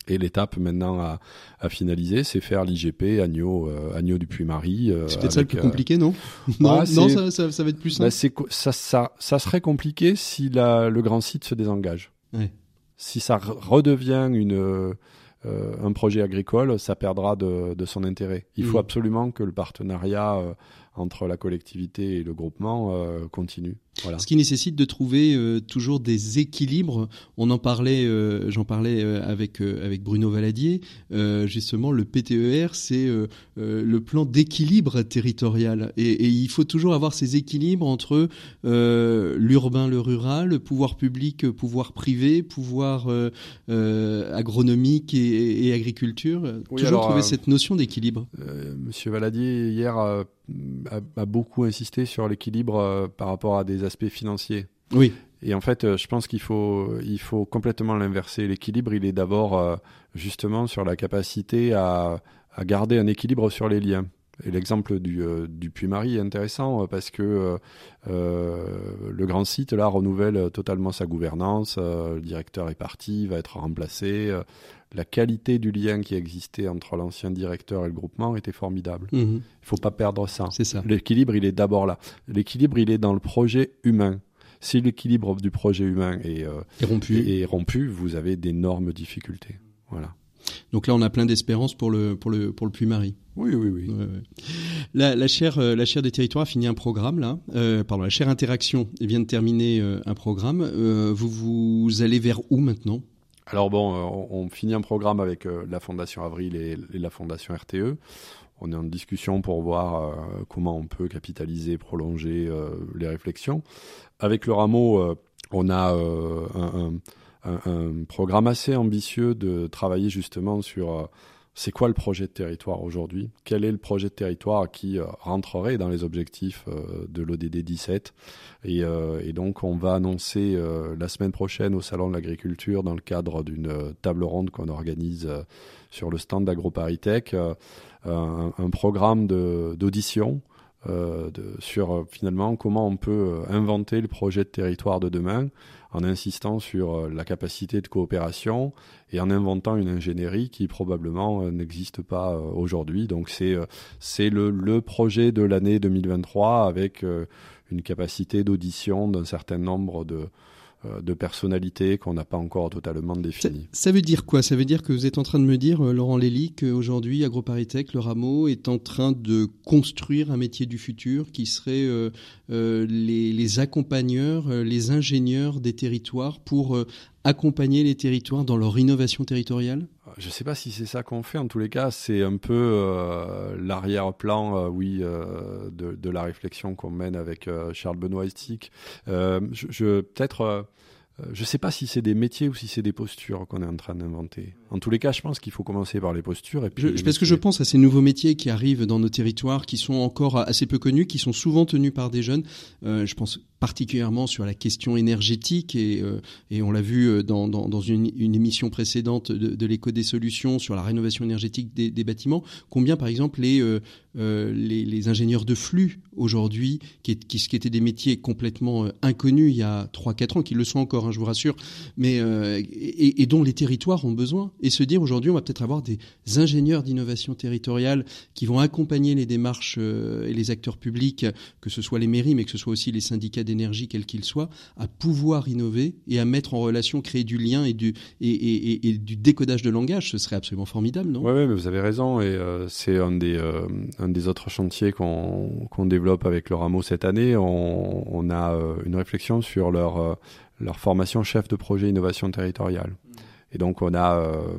Et l'étape maintenant à, à finaliser, c'est faire l'IGP agneau, euh, agneau du Puy-Marie. Euh, c'est peut-être ça le plus compliqué, non Non, non ça, ça, ça, va être plus bah, simple. ça, ça, ça serait compliqué si la, le grand site se désengage. Ouais. Si ça redevient une, euh, un projet agricole, ça perdra de, de son intérêt. Il faut mmh. absolument que le partenariat euh, entre la collectivité et le groupement euh, continue. Ce qui nécessite de trouver euh, toujours des équilibres. On en parlait, euh, j'en parlais avec avec Bruno Valadier. justement, le PTER, c'est le plan d'équilibre territorial, et, et, il faut toujours avoir ces équilibres entre l'urbain, le rural, le pouvoir public, pouvoir privé, pouvoir agronomique et, et agriculture. toujours trouver cette notion d'équilibre. Monsieur Valadier hier a, beaucoup insisté sur l'équilibre par rapport à des aspects financiers. Oui. Et en fait, je pense qu'il faut, il faut complètement l'inverser. L'équilibre, il est d'abord justement sur la capacité à, à garder un équilibre sur les liens. Et l'exemple du, euh, du Puy-Marie est intéressant euh, parce que euh, le grand site là renouvelle totalement sa gouvernance, le directeur est parti, va être remplacé. la qualité du lien qui existait entre l'ancien directeur et le groupement était formidable. Mhm. Il ne faut pas perdre ça. Ça. L'équilibre, il est d'abord là. L'équilibre, il est dans le projet humain. Si l'équilibre du projet humain est, rompu. est rompu, vous avez d'énormes difficultés. Voilà. Donc là, on a plein d'espérance pour le, pour le, pour le Puy-Marie. Oui, oui, oui. La, la, chaire, euh, la chaire des territoires a fini un programme, là. Euh, pardon, la chaire Interaction vient de terminer euh, un programme. vous, vous allez vers où maintenant? Alors bon, on, finit un programme avec la Fondation Avril et, la Fondation RTE. On est en discussion pour voir comment on peut capitaliser, prolonger les réflexions. Avec le rameau, on a un un, programme assez ambitieux de travailler justement sur euh, c'est quoi le projet de territoire aujourd'hui? Quel est le projet de territoire qui euh, rentrerait dans les objectifs euh, de l'ODD 17 et, et, donc on va annoncer la semaine prochaine au Salon de l'Agriculture dans le cadre d'une table ronde qu'on organise sur le stand d'AgroParisTech un, un, programme d'audition sur finalement comment on peut inventer le projet de territoire de demain en insistant sur euh, la capacité de coopération et en inventant une ingénierie qui probablement euh, n'existe pas euh, aujourd'hui. Donc c'est c'est le, le projet de l'année 2023 avec une capacité d'audition d'un certain nombre de euh, de personnalité qu'on n'a pas encore totalement définie. Ça, veut dire quoi? Ça veut dire que vous êtes en train de me dire, euh, Laurent Lély, qu'aujourd'hui, AgroParisTech, le rameau, est en train de construire un métier du futur qui serait euh, les, accompagneurs, les ingénieurs des territoires pour accompagner les territoires dans leur innovation territoriale? Je ne sais pas si c'est ça qu'on fait. En tous les cas, c'est un peu l'arrière-plan, oui, de, de, la réflexion qu'on mène avec Charles Benoît Estic. peut-être euh, je ne sais pas si c'est des métiers ou si c'est des postures qu'on est en train d'inventer. En tous les cas, je pense qu'il faut commencer par les postures. Et puis parce que je pense à ces nouveaux métiers qui arrivent dans nos territoires, qui sont encore assez peu connus, qui sont souvent tenus par des jeunes. Euh, je pense particulièrement sur la question énergétique et, euh, et on l'a vu dans, dans, dans une, une, émission précédente de, de l'éco des solutions sur la rénovation énergétique des, des bâtiments. Combien, par exemple, les, euh, les, les, ingénieurs de flux aujourd'hui, qui, qui, qui, étaient des métiers complètement inconnus il y a 3-4 ans, qui le sont encore, hein, je vous rassure, mais et, et dont les territoires ont besoin et se dire aujourd'hui on va peut-être avoir des ingénieurs d'innovation territoriale qui vont accompagner les démarches euh, et les acteurs publics, que ce soit les mairies, mais que ce soit aussi les syndicats d'énergie, quels qu'ils soient, à pouvoir innover et à mettre en relation, créer du lien et du, et, et, du décodage de langage. Ce serait absolument formidable, non? Oui, ouais, mais vous avez raison. Et euh, c'est un, des euh, un des autres chantiers qu'on développe avec le rameau cette année. On, on a une réflexion sur leur, leur formation chef de projet innovation territoriale. Et donc on a euh,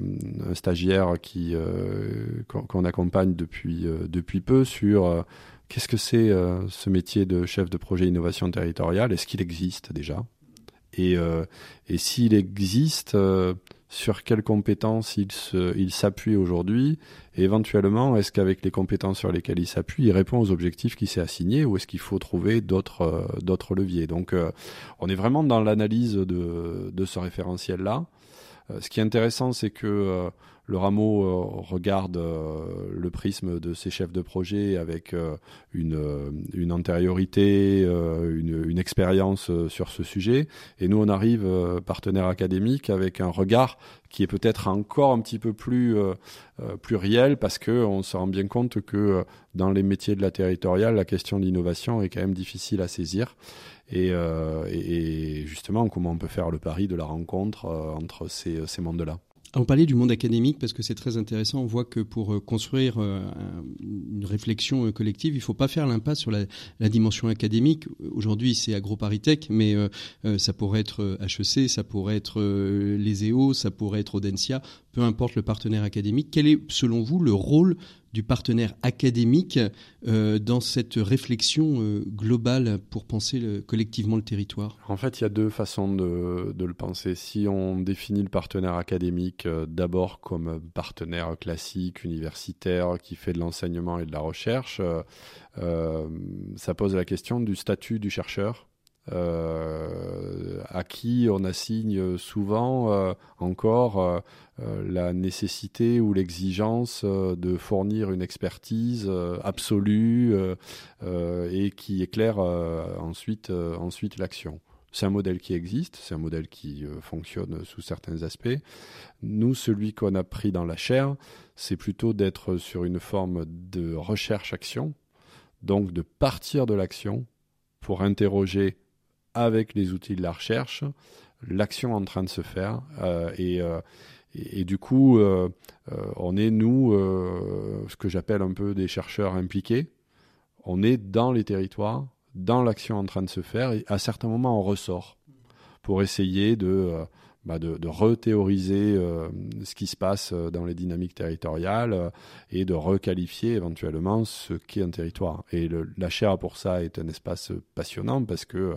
un stagiaire qui euh, qu'on accompagne depuis euh, depuis peu sur qu'est-ce que c'est ce métier de chef de projet innovation territoriale? Est-ce qu'il existe déjà? Et, et s'il existe, sur quelles compétences il il s'appuie aujourd'hui? Et éventuellement, est-ce qu'avec les compétences sur lesquelles il s'appuie, il répond aux objectifs qui s'est assigné ou est-ce qu'il faut trouver d'autres d'autres leviers? Donc, on est vraiment dans l'analyse de, de ce référentiel-là. Euh, ce qui est intéressant, c'est que euh, le rameau euh, regarde le prisme de ses chefs de projet avec une, une antériorité, une, expérience sur ce sujet. Et nous, on arrive, partenaire académique, avec un regard qui est peut-être encore un petit peu plus pluriel parce que on se rend bien compte que dans les métiers de la territoriale, la question de l'innovation est quand même difficile à saisir. Euh, et, justement comment on peut faire le pari de la rencontre euh, entre ces, ces mondes-là? On parlait du monde académique parce que c'est très intéressant. On voit que pour euh, construire une réflexion collective, il ne faut pas faire l'impasse sur la, dimension académique. Aujourd'hui, c'est AgroParisTech, mais ça pourrait être HEC, ça pourrait être les EO, ça pourrait être Audencia, peu importe le partenaire académique. Quel est, selon vous, le rôle du partenaire académique dans cette réflexion globale pour penser collectivement le territoire En fait, il y a deux façons de, le penser. Si on définit le partenaire académique d'abord comme partenaire classique, universitaire, qui fait de l'enseignement et de la recherche, ça pose la question du statut du chercheur euh, à qui on assigne souvent euh, encore euh, la nécessité ou l'exigence de fournir une expertise absolue et qui éclaire ensuite, ensuite l'action. C'est un modèle qui existe, c'est un modèle qui fonctionne sous certains aspects. Nous, celui qu'on a pris dans la chair, c'est plutôt d'être sur une forme de recherche-action, donc de partir de l'action pour interroger avec les outils de la recherche, l'action en train de se faire. Euh, euh, et, du coup, euh, on est, nous, ce que j'appelle un peu des chercheurs impliqués. On est dans les territoires, dans l'action en train de se faire, et à certains moments, on ressort pour essayer de bah, de, de rethéoriser euh, ce qui se passe euh, dans les dynamiques territoriales euh, et de requalifier éventuellement ce qu'est un territoire. Et la chaire pour ça est un espace passionnant parce que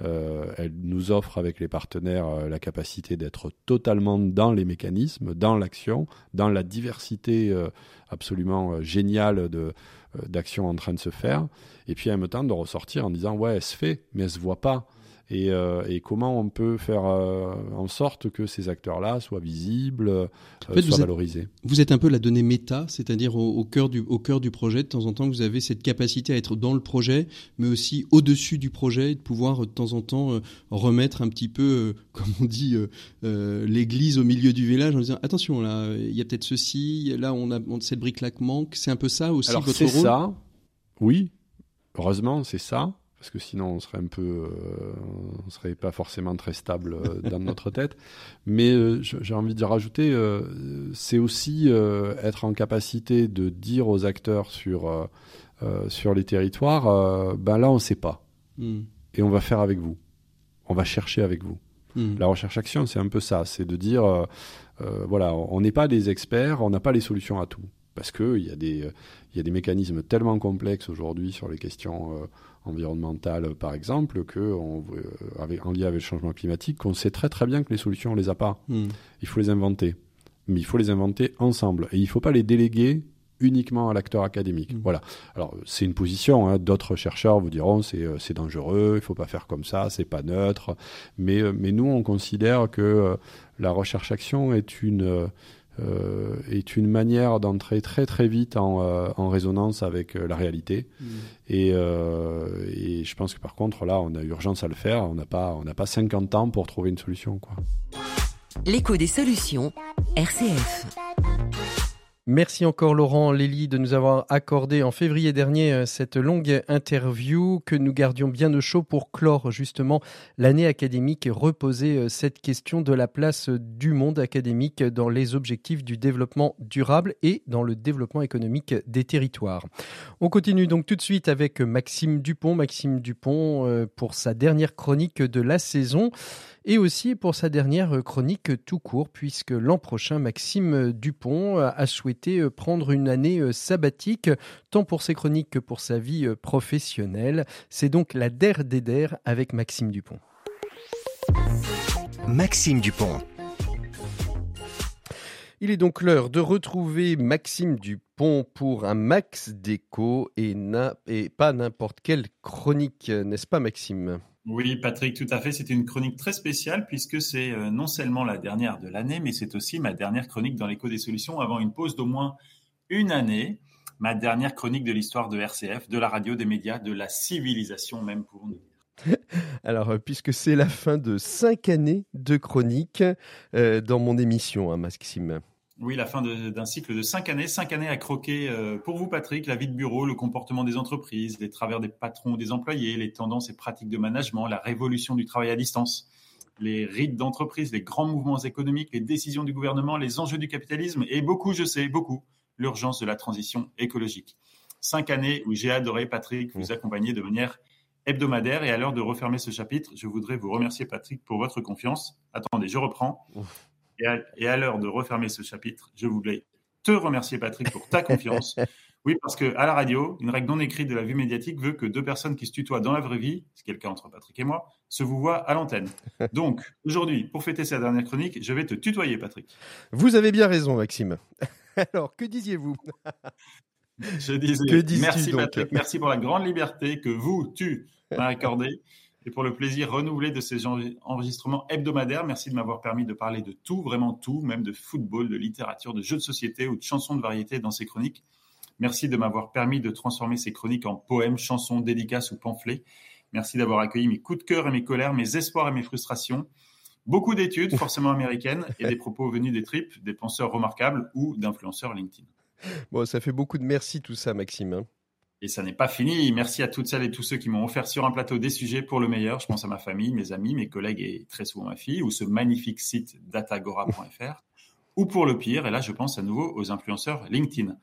elle nous offre avec les partenaires la capacité d'être totalement dans les mécanismes, dans l'action, dans la diversité absolument géniale de d'actions en train de se faire, et puis en même temps de ressortir en disant ouais elle se fait, mais elle se voit pas. Euh, et, comment on peut faire euh, en sorte que ces acteurs-là soient visibles, euh, soient valorisés? vous êtes un peu la donnée méta, c'est-à-dire au, cœur du, au cœur du projet. De temps en temps, vous avez cette capacité à être dans le projet, mais aussi au-dessus du projet, de pouvoir de temps en temps remettre un petit peu, *laughs* comme on dit, l'église au milieu du village en disant attention là, il y a peut-être ceci, là on a cette brique-là manque. C'est un peu ça aussi Alors, votre rôle? C'est ça, oui. Heureusement, c'est ça parce que sinon on serait un peu, euh, on serait pas forcément très stable euh, dans notre *laughs* tête. Mais euh, j'ai envie de rajouter, c'est aussi être en capacité de dire aux acteurs sur sur les territoires, ben là on sait pas, hmm. et on va faire avec vous, on va chercher avec vous. Hmm. La recherche-action, c'est un peu ça, c'est de dire, voilà, on n'est pas des experts, on n'a pas les solutions à tout, parce que il y a des y a des mécanismes tellement complexes aujourd'hui sur les questions environnementale, par exemple, que on, euh, avec, en lien avec le changement climatique, qu'on sait très très bien que les solutions, on les a pas. Hmm. Il faut les inventer. Mais il faut les inventer ensemble. Et il ne faut pas les déléguer uniquement à l'acteur académique. Hmm. Voilà. Alors c'est une position. Hein. D'autres chercheurs vous diront c'est euh, c'est dangereux, il faut pas faire comme ça, c'est pas neutre. Mais euh, mais nous on considère que la recherche action est une euh, est une manière d'entrer très très vite en, euh, en résonance avec euh, la réalité. Mm. Et, et, je pense que par contre, là, on a urgence à le faire. On n'a pas, on pas 50 ans pour trouver une solution. Quoi. L'écho des solutions, RCF. Merci encore Laurent Lély de nous avoir accordé en février dernier euh, cette longue interview que nous gardions bien au chaud pour clore justement l'année académique et reposer euh, cette question de la place du monde académique dans les objectifs du développement durable et dans le développement économique des territoires. On continue donc tout de suite avec Maxime Dupont. Maxime Dupont euh, pour sa dernière chronique de la saison et aussi pour sa dernière chronique tout court, puisque l'an prochain, Maxime Dupont a souhaité prendre une année sabbatique, tant pour ses chroniques que pour sa vie professionnelle. C'est donc la der des der avec Maxime Dupont. Maxime Dupont. Il est donc l'heure de retrouver Maxime Dupont pour un max d'écho et, et pas n'importe quelle chronique, n'est-ce pas Maxime? Oui, Patrick, tout à fait. C'est une chronique très spéciale puisque c'est euh, non seulement la dernière de l'année, mais c'est aussi ma dernière chronique dans l'écho des solutions avant une pause d'au moins une année. Ma dernière chronique de l'histoire de RCF, de la radio, des médias, de la civilisation même pour nous. *laughs* Alors, euh, puisque c'est la fin de cinq années de chronique euh, dans mon émission, hein, Maxime. Oui, la fin d'un cycle de cinq années. Cinq années à croquer euh, pour vous, Patrick, la vie de bureau, le comportement des entreprises, les travers des patrons ou des employés, les tendances et pratiques de management, la révolution du travail à distance, les rites d'entreprise, les grands mouvements économiques, les décisions du gouvernement, les enjeux du capitalisme et beaucoup, je sais, beaucoup, l'urgence de la transition écologique. Cinq années où j'ai adoré, Patrick, vous accompagner de manière hebdomadaire. Et à l'heure de refermer ce chapitre, je voudrais vous remercier, Patrick, pour votre confiance. Attendez, je reprends. Et à, l'heure de refermer ce chapitre, je voulais te remercier, Patrick, pour ta confiance. *laughs* Oui, parce que à la radio, une règle non écrite de la vue médiatique veut que deux personnes qui se tutoient dans la vraie vie, ce qui est le cas entre Patrick et moi, se vous voient à l'antenne. *laughs* Donc, aujourd'hui, pour fêter sa dernière chronique, je vais te tutoyer, Patrick. Vous avez bien raison, Maxime. *laughs* Alors, que disiez-vous? Je disais, merci Patrick, merci pour la grande liberté que vous, tu, m'as accordée et pour le plaisir renouvelé de ces enregistrements hebdomadaires. Merci de m'avoir permis de parler de tout, vraiment tout, même de football, de littérature, de jeux de société ou de chansons de variété dans ces chroniques. Merci de m'avoir permis de transformer ces chroniques en poèmes, chansons, dédicaces ou pamphlets. Merci d'avoir accueilli mes coups de cœur et mes colères, mes espoirs et mes frustrations. Beaucoup d'études, forcément américaines, et des propos venus des tripes, des penseurs remarquables ou d'influenceurs LinkedIn. Bon, ça fait beaucoup de merci tout ça, Maxime. Et ça n'est pas fini. Merci à toutes celles et tous ceux qui m'ont offert sur un plateau des sujets pour le meilleur. Je pense à ma famille, mes amis, mes collègues et très souvent ma fille, ou ce magnifique site datagora.fr ou pour le pire, et là je pense à nouveau aux influenceurs LinkedIn.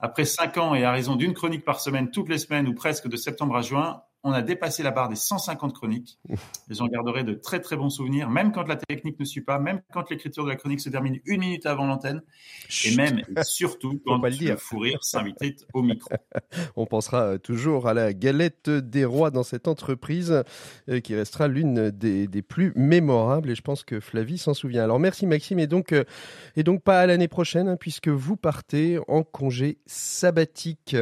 Après cinq ans et à raison d'une chronique par semaine toutes les semaines ou presque de septembre à juin, on a dépassé la barre des 150 chroniques. *laughs* Et j'en garderai de très très bons souvenirs, même quand la technique ne suit pas, même quand l'écriture de la chronique se termine une minute avant l'antenne, et même et surtout quand le, le fou rire s'invitait au micro. *laughs* on pensera euh, toujours à la galette des rois dans cette entreprise, euh, qui restera l'une des, des, plus mémorables, et je pense que Flavie s'en souvient. Alors merci Maxime, et donc, euh, et donc pas à l'année prochaine, hein, puisque vous partez en congé sabbatique.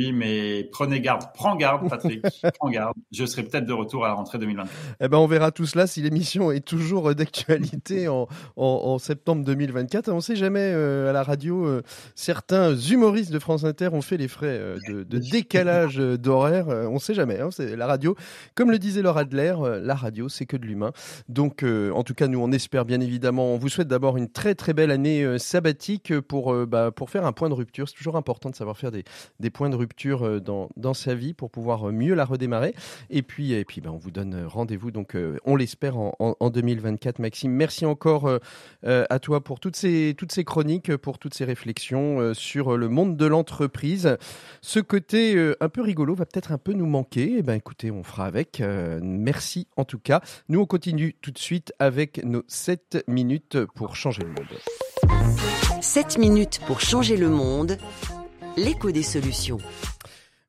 Oui, mais prenez garde, prends garde, Patrick, *laughs* prends garde. Je serai peut-être de retour à la rentrée 2020. Eh ben, on verra tout cela si l'émission est toujours d'actualité *laughs* en, en, septembre 2024. On ne sait jamais euh, à la radio. Euh, certains humoristes de France Inter ont fait les frais euh, de, de, décalage d'horaire. on ne sait jamais. Hein, c'est la radio, comme le disait Laura Adler, la radio, c'est que de l'humain. Donc, en tout cas, nous, on espère bien évidemment. On vous souhaite d'abord une très très belle année sabbatique pour bah, pour faire un point de rupture. C'est toujours important de savoir faire des, des points de rupture euh, dans, sa vie pour pouvoir euh, mieux la redémarrer. Et puis, et puis ben, on vous donne euh, rendez-vous, donc on l'espère, en, en, 2024. Maxime, merci encore à toi pour toutes ces, toutes ces chroniques, pour toutes ces réflexions sur le monde de l'entreprise. Ce côté un peu rigolo va peut-être un peu nous manquer. Eh ben, écoutez, on fera avec. merci en tout cas. Nous, on continue tout de suite avec nos 7 minutes pour changer le monde. 7 minutes pour changer le monde l'écho des solutions.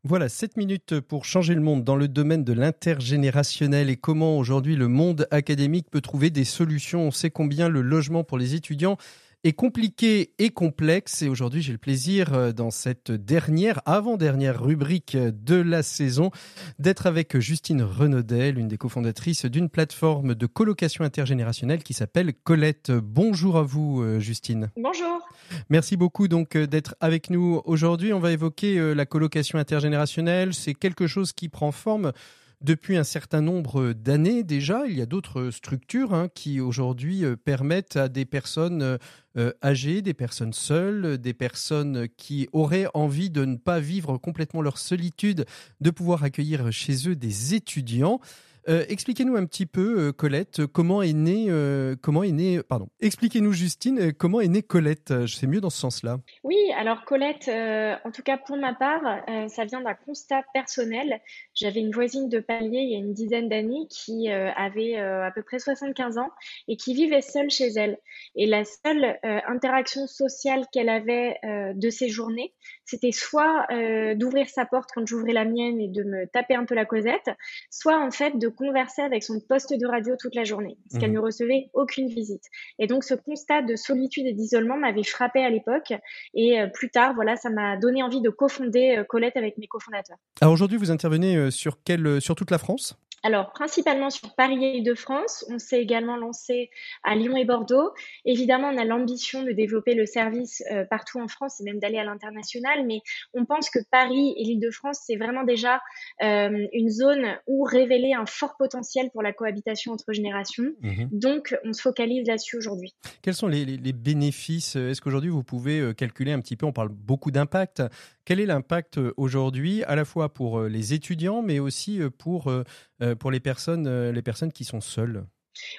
Voilà, 7 minutes pour changer le monde dans le domaine de l'intergénérationnel et comment aujourd'hui le monde académique peut trouver des solutions. On sait combien le logement pour les étudiants est compliqué et complexe. Et aujourd'hui, j'ai le plaisir, euh, dans cette dernière, avant-dernière rubrique de la saison, d'être avec Justine Renaudel, une des cofondatrices d'une plateforme de colocation intergénérationnelle qui s'appelle Colette. Bonjour à vous, euh, Justine. Bonjour. Merci beaucoup donc euh, d'être avec nous aujourd'hui. On va évoquer la colocation intergénérationnelle. C'est quelque chose qui prend forme depuis un certain nombre d'années déjà. Il y a d'autres structures hein, qui aujourd'hui euh, permettent à des personnes euh, euh, âgées, des personnes seules, des personnes qui auraient envie de ne pas vivre complètement leur solitude, de pouvoir accueillir chez eux des étudiants. Euh, expliquez-nous un petit peu, euh, Colette, comment est née, euh, comment est née, pardon. Expliquez-nous, Justine, comment est née Colette. Je sais mieux dans ce sens-là. Oui, alors Colette, en tout cas pour ma part, ça vient d'un constat personnel. J'avais une voisine de palier il y a une dizaine d'années qui avait à peu près 75 ans et qui vivait seule chez elle. Et la seule interaction sociale qu'elle avait de ses journées, c'était soit d'ouvrir sa porte quand j'ouvrais la mienne et de me taper un peu la causette, soit en fait de converser avec son poste de radio toute la journée, parce qu'elle mhm. ne recevait aucune visite. Et donc ce constat de solitude et d'isolement m'avait frappé à l'époque, et euh, plus tard, voilà, ça m'a donné envie de cofonder euh, Colette avec mes cofondateurs. Alors aujourd'hui, vous intervenez euh, sur quelle, sur toute la France? Alors, principalement sur Paris et de France. On s'est également lancé à Lyon et Bordeaux. Évidemment, on a l'ambition de développer le service partout en France et même d'aller à l'international. Mais on pense que Paris et l'Île-de-France, c'est vraiment déjà une zone où révéler un fort potentiel pour la cohabitation entre générations. Mhm. Donc, on se focalise là-dessus aujourd'hui. Quels sont les, bénéfices? Est-ce qu'aujourd'hui, vous pouvez euh, calculer un petit peu On parle beaucoup d'impact. Quel est l'impact euh, aujourd'hui, à la fois pour euh, les étudiants, mais aussi pour, pour les personnes qui sont seules?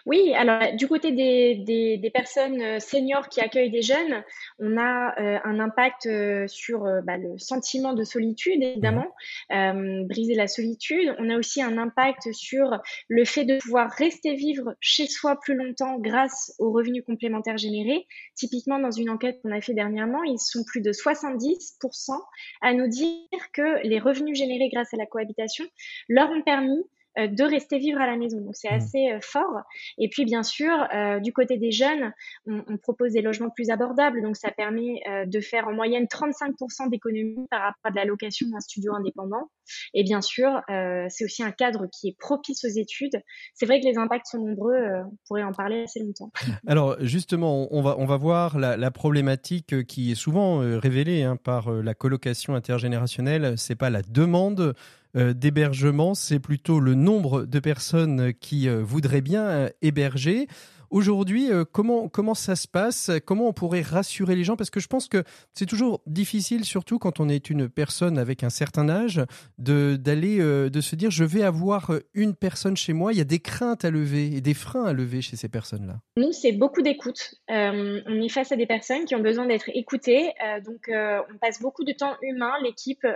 Oui, alors du côté des, des, personnes euh, seniors qui accueillent des jeunes, on a euh, un impact euh, sur bah, le sentiment de solitude, évidemment, briser la solitude. On a aussi un impact sur le fait de pouvoir rester vivre chez soi plus longtemps grâce aux revenus complémentaires générés. Typiquement, dans une enquête qu'on a fait dernièrement, ils sont plus de 70% à nous dire que les revenus générés grâce à la cohabitation leur ont permis de rester vivre à la maison. Donc c'est mmh. assez euh, fort. Et puis bien sûr, euh, du côté des jeunes, on, on, propose des logements plus abordables. Donc ça permet de faire en moyenne 35% d'économie par rapport à de la location d'un studio indépendant. Et bien sûr, c'est aussi un cadre qui est propice aux études. C'est vrai que les impacts sont nombreux. on pourrait en parler assez longtemps. *laughs* Alors justement, on va on va voir la, la problématique qui est souvent révélée hein, par la colocation intergénérationnelle. C'est pas la demande euh, d'hébergement, c'est plutôt le nombre de personnes qui euh, voudraient bien euh, héberger. Aujourd'hui, euh, comment, comment ça se passe? Comment on pourrait rassurer les gens? Parce que je pense que c'est toujours difficile, surtout quand on est une personne avec un certain âge, de, d'aller, euh, de se dire je vais avoir une personne chez moi. Il y a des craintes à lever et des freins à lever chez ces personnes-là. Nous, c'est beaucoup d'écoute. Euh, on est face à des personnes qui ont besoin d'être écoutées. donc, on passe beaucoup de temps humain, l'équipe,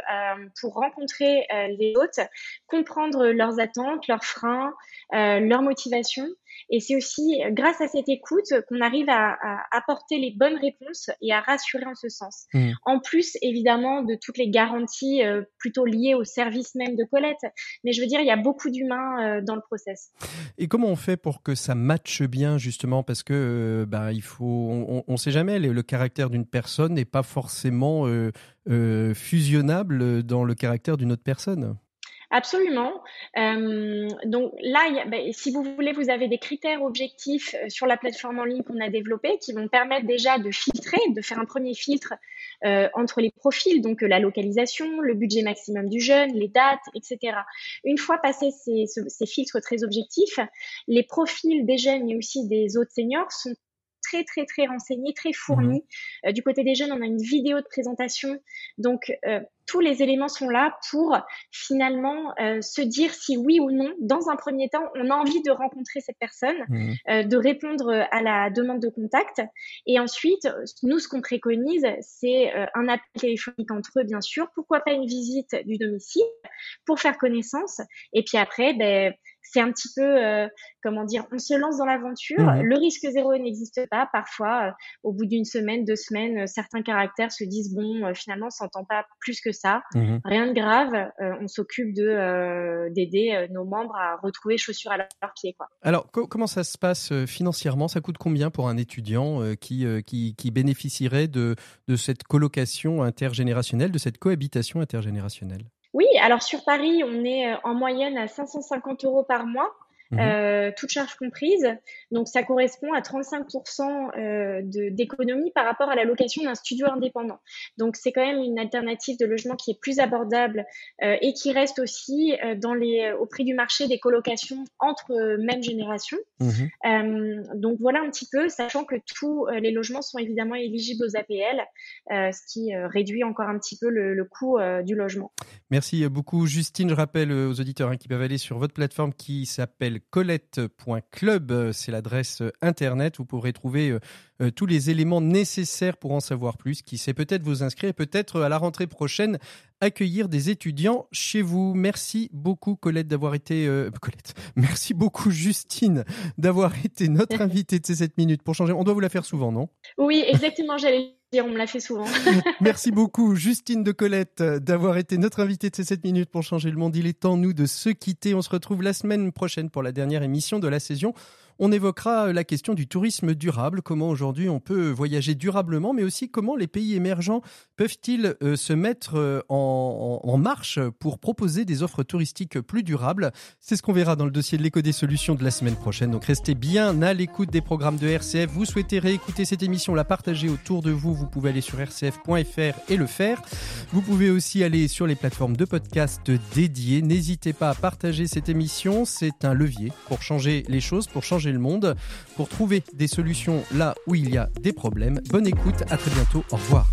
pour rencontrer les hôtes, comprendre leurs attentes, leurs freins, leurs motivations. Et c'est aussi grâce à cette écoute qu'on arrive à, apporter les bonnes réponses et à rassurer en ce sens. Mmh. En plus, évidemment, de toutes les garanties euh, plutôt liées au service même de Colette. Mais je veux dire, il y a beaucoup d'humains euh, dans le process. Et comment on fait pour que ça matche bien, justement? Parce que, euh, bah, il faut, on ne sait jamais, le, caractère d'une personne n'est pas forcément fusionnable dans le caractère d'une autre personne. Absolument. Euh, donc là, ben, si vous voulez, vous avez des critères objectifs euh, sur la plateforme en ligne qu'on a développée qui vont permettre déjà de filtrer, de faire un premier filtre euh, entre les profils, donc la localisation, le budget maximum du jeune, les dates, etc. Une fois passés ces, ces filtres très objectifs, les profils des jeunes mais aussi des autres seniors sont très très très renseigné, très fourni. Mmh. Euh, du côté des jeunes, on a une vidéo de présentation. Donc euh, tous les éléments sont là pour finalement euh, se dire si oui ou non, dans un premier temps, on a envie de rencontrer cette personne, mmh. de répondre à la demande de contact. Et ensuite, nous, ce qu'on préconise, c'est un appel téléphonique entre eux, bien sûr. Pourquoi pas une visite du domicile pour faire connaissance. Et puis après, ben, c'est un petit peu, euh, comment dire, on se lance dans l'aventure. Mhm. Le risque zéro n'existe pas. Parfois, euh, au bout d'une semaine, deux semaines, euh, certains caractères se disent bon, finalement, on s'entend pas plus que ça. Mhm. Rien de grave. on s'occupe de d'aider nos membres à retrouver chaussures à leurs pieds. Quoi. Alors, comment ça se passe financièrement? Ça coûte combien pour un étudiant qui, qui, qui bénéficierait de, de cette colocation intergénérationnelle, de cette cohabitation intergénérationnelle? Oui, alors sur Paris, on est euh, en moyenne à 550 euros par mois. Mmh euh, toutes charges comprises. Donc, ça correspond à 35% euh, d'économie par rapport à la location d'un studio indépendant. Donc, c'est quand même une alternative de logement qui est plus abordable euh, et qui reste aussi dans les, au prix du marché des colocations entre mêmes générations. Mmh euh, donc, voilà un petit peu, sachant que tous les logements sont évidemment éligibles aux APL, ce qui réduit encore un petit peu le, le coût du logement. Merci beaucoup, Justine. Je rappelle aux auditeurs hein, qui peuvent aller sur votre plateforme qui s'appelle colette.club, c'est l'adresse internet. Vous pourrez trouver euh, euh, tous les éléments nécessaires pour en savoir plus, qui sait peut-être vous inscrire, peut-être à la rentrée prochaine accueillir des étudiants chez vous. Merci beaucoup Colette d'avoir été euh, *laughs* Colette. Merci beaucoup Justine d'avoir été notre *laughs* invitée de ces 7 minutes pour changer. On doit vous la faire souvent, non? Oui, exactement, j'allais on me l'a fait souvent. *laughs* Merci beaucoup Justine de Colette d'avoir été notre invitée de ces 7 minutes pour changer le monde. Il est temps nous de se quitter. On se retrouve la semaine prochaine pour la dernière émission de la saison. On évoquera la question du tourisme durable, comment aujourd'hui on peut voyager durablement, mais aussi comment les pays émergents peuvent-ils euh, se mettre euh, en, marche pour proposer des offres touristiques plus durables. C'est ce qu'on verra dans le dossier de l'éco des solutions de la semaine prochaine. Donc restez bien à l'écoute des programmes de RCF. Vous souhaitez réécouter cette émission, la partager autour de vous, vous pouvez aller sur rcf.fr et le faire. Vous pouvez aussi aller sur les plateformes de podcast dédiées. N'hésitez pas à partager cette émission, c'est un levier pour changer les choses, pour le monde, pour trouver des solutions là où il y a des problèmes. Bonne écoute, à très bientôt, au revoir.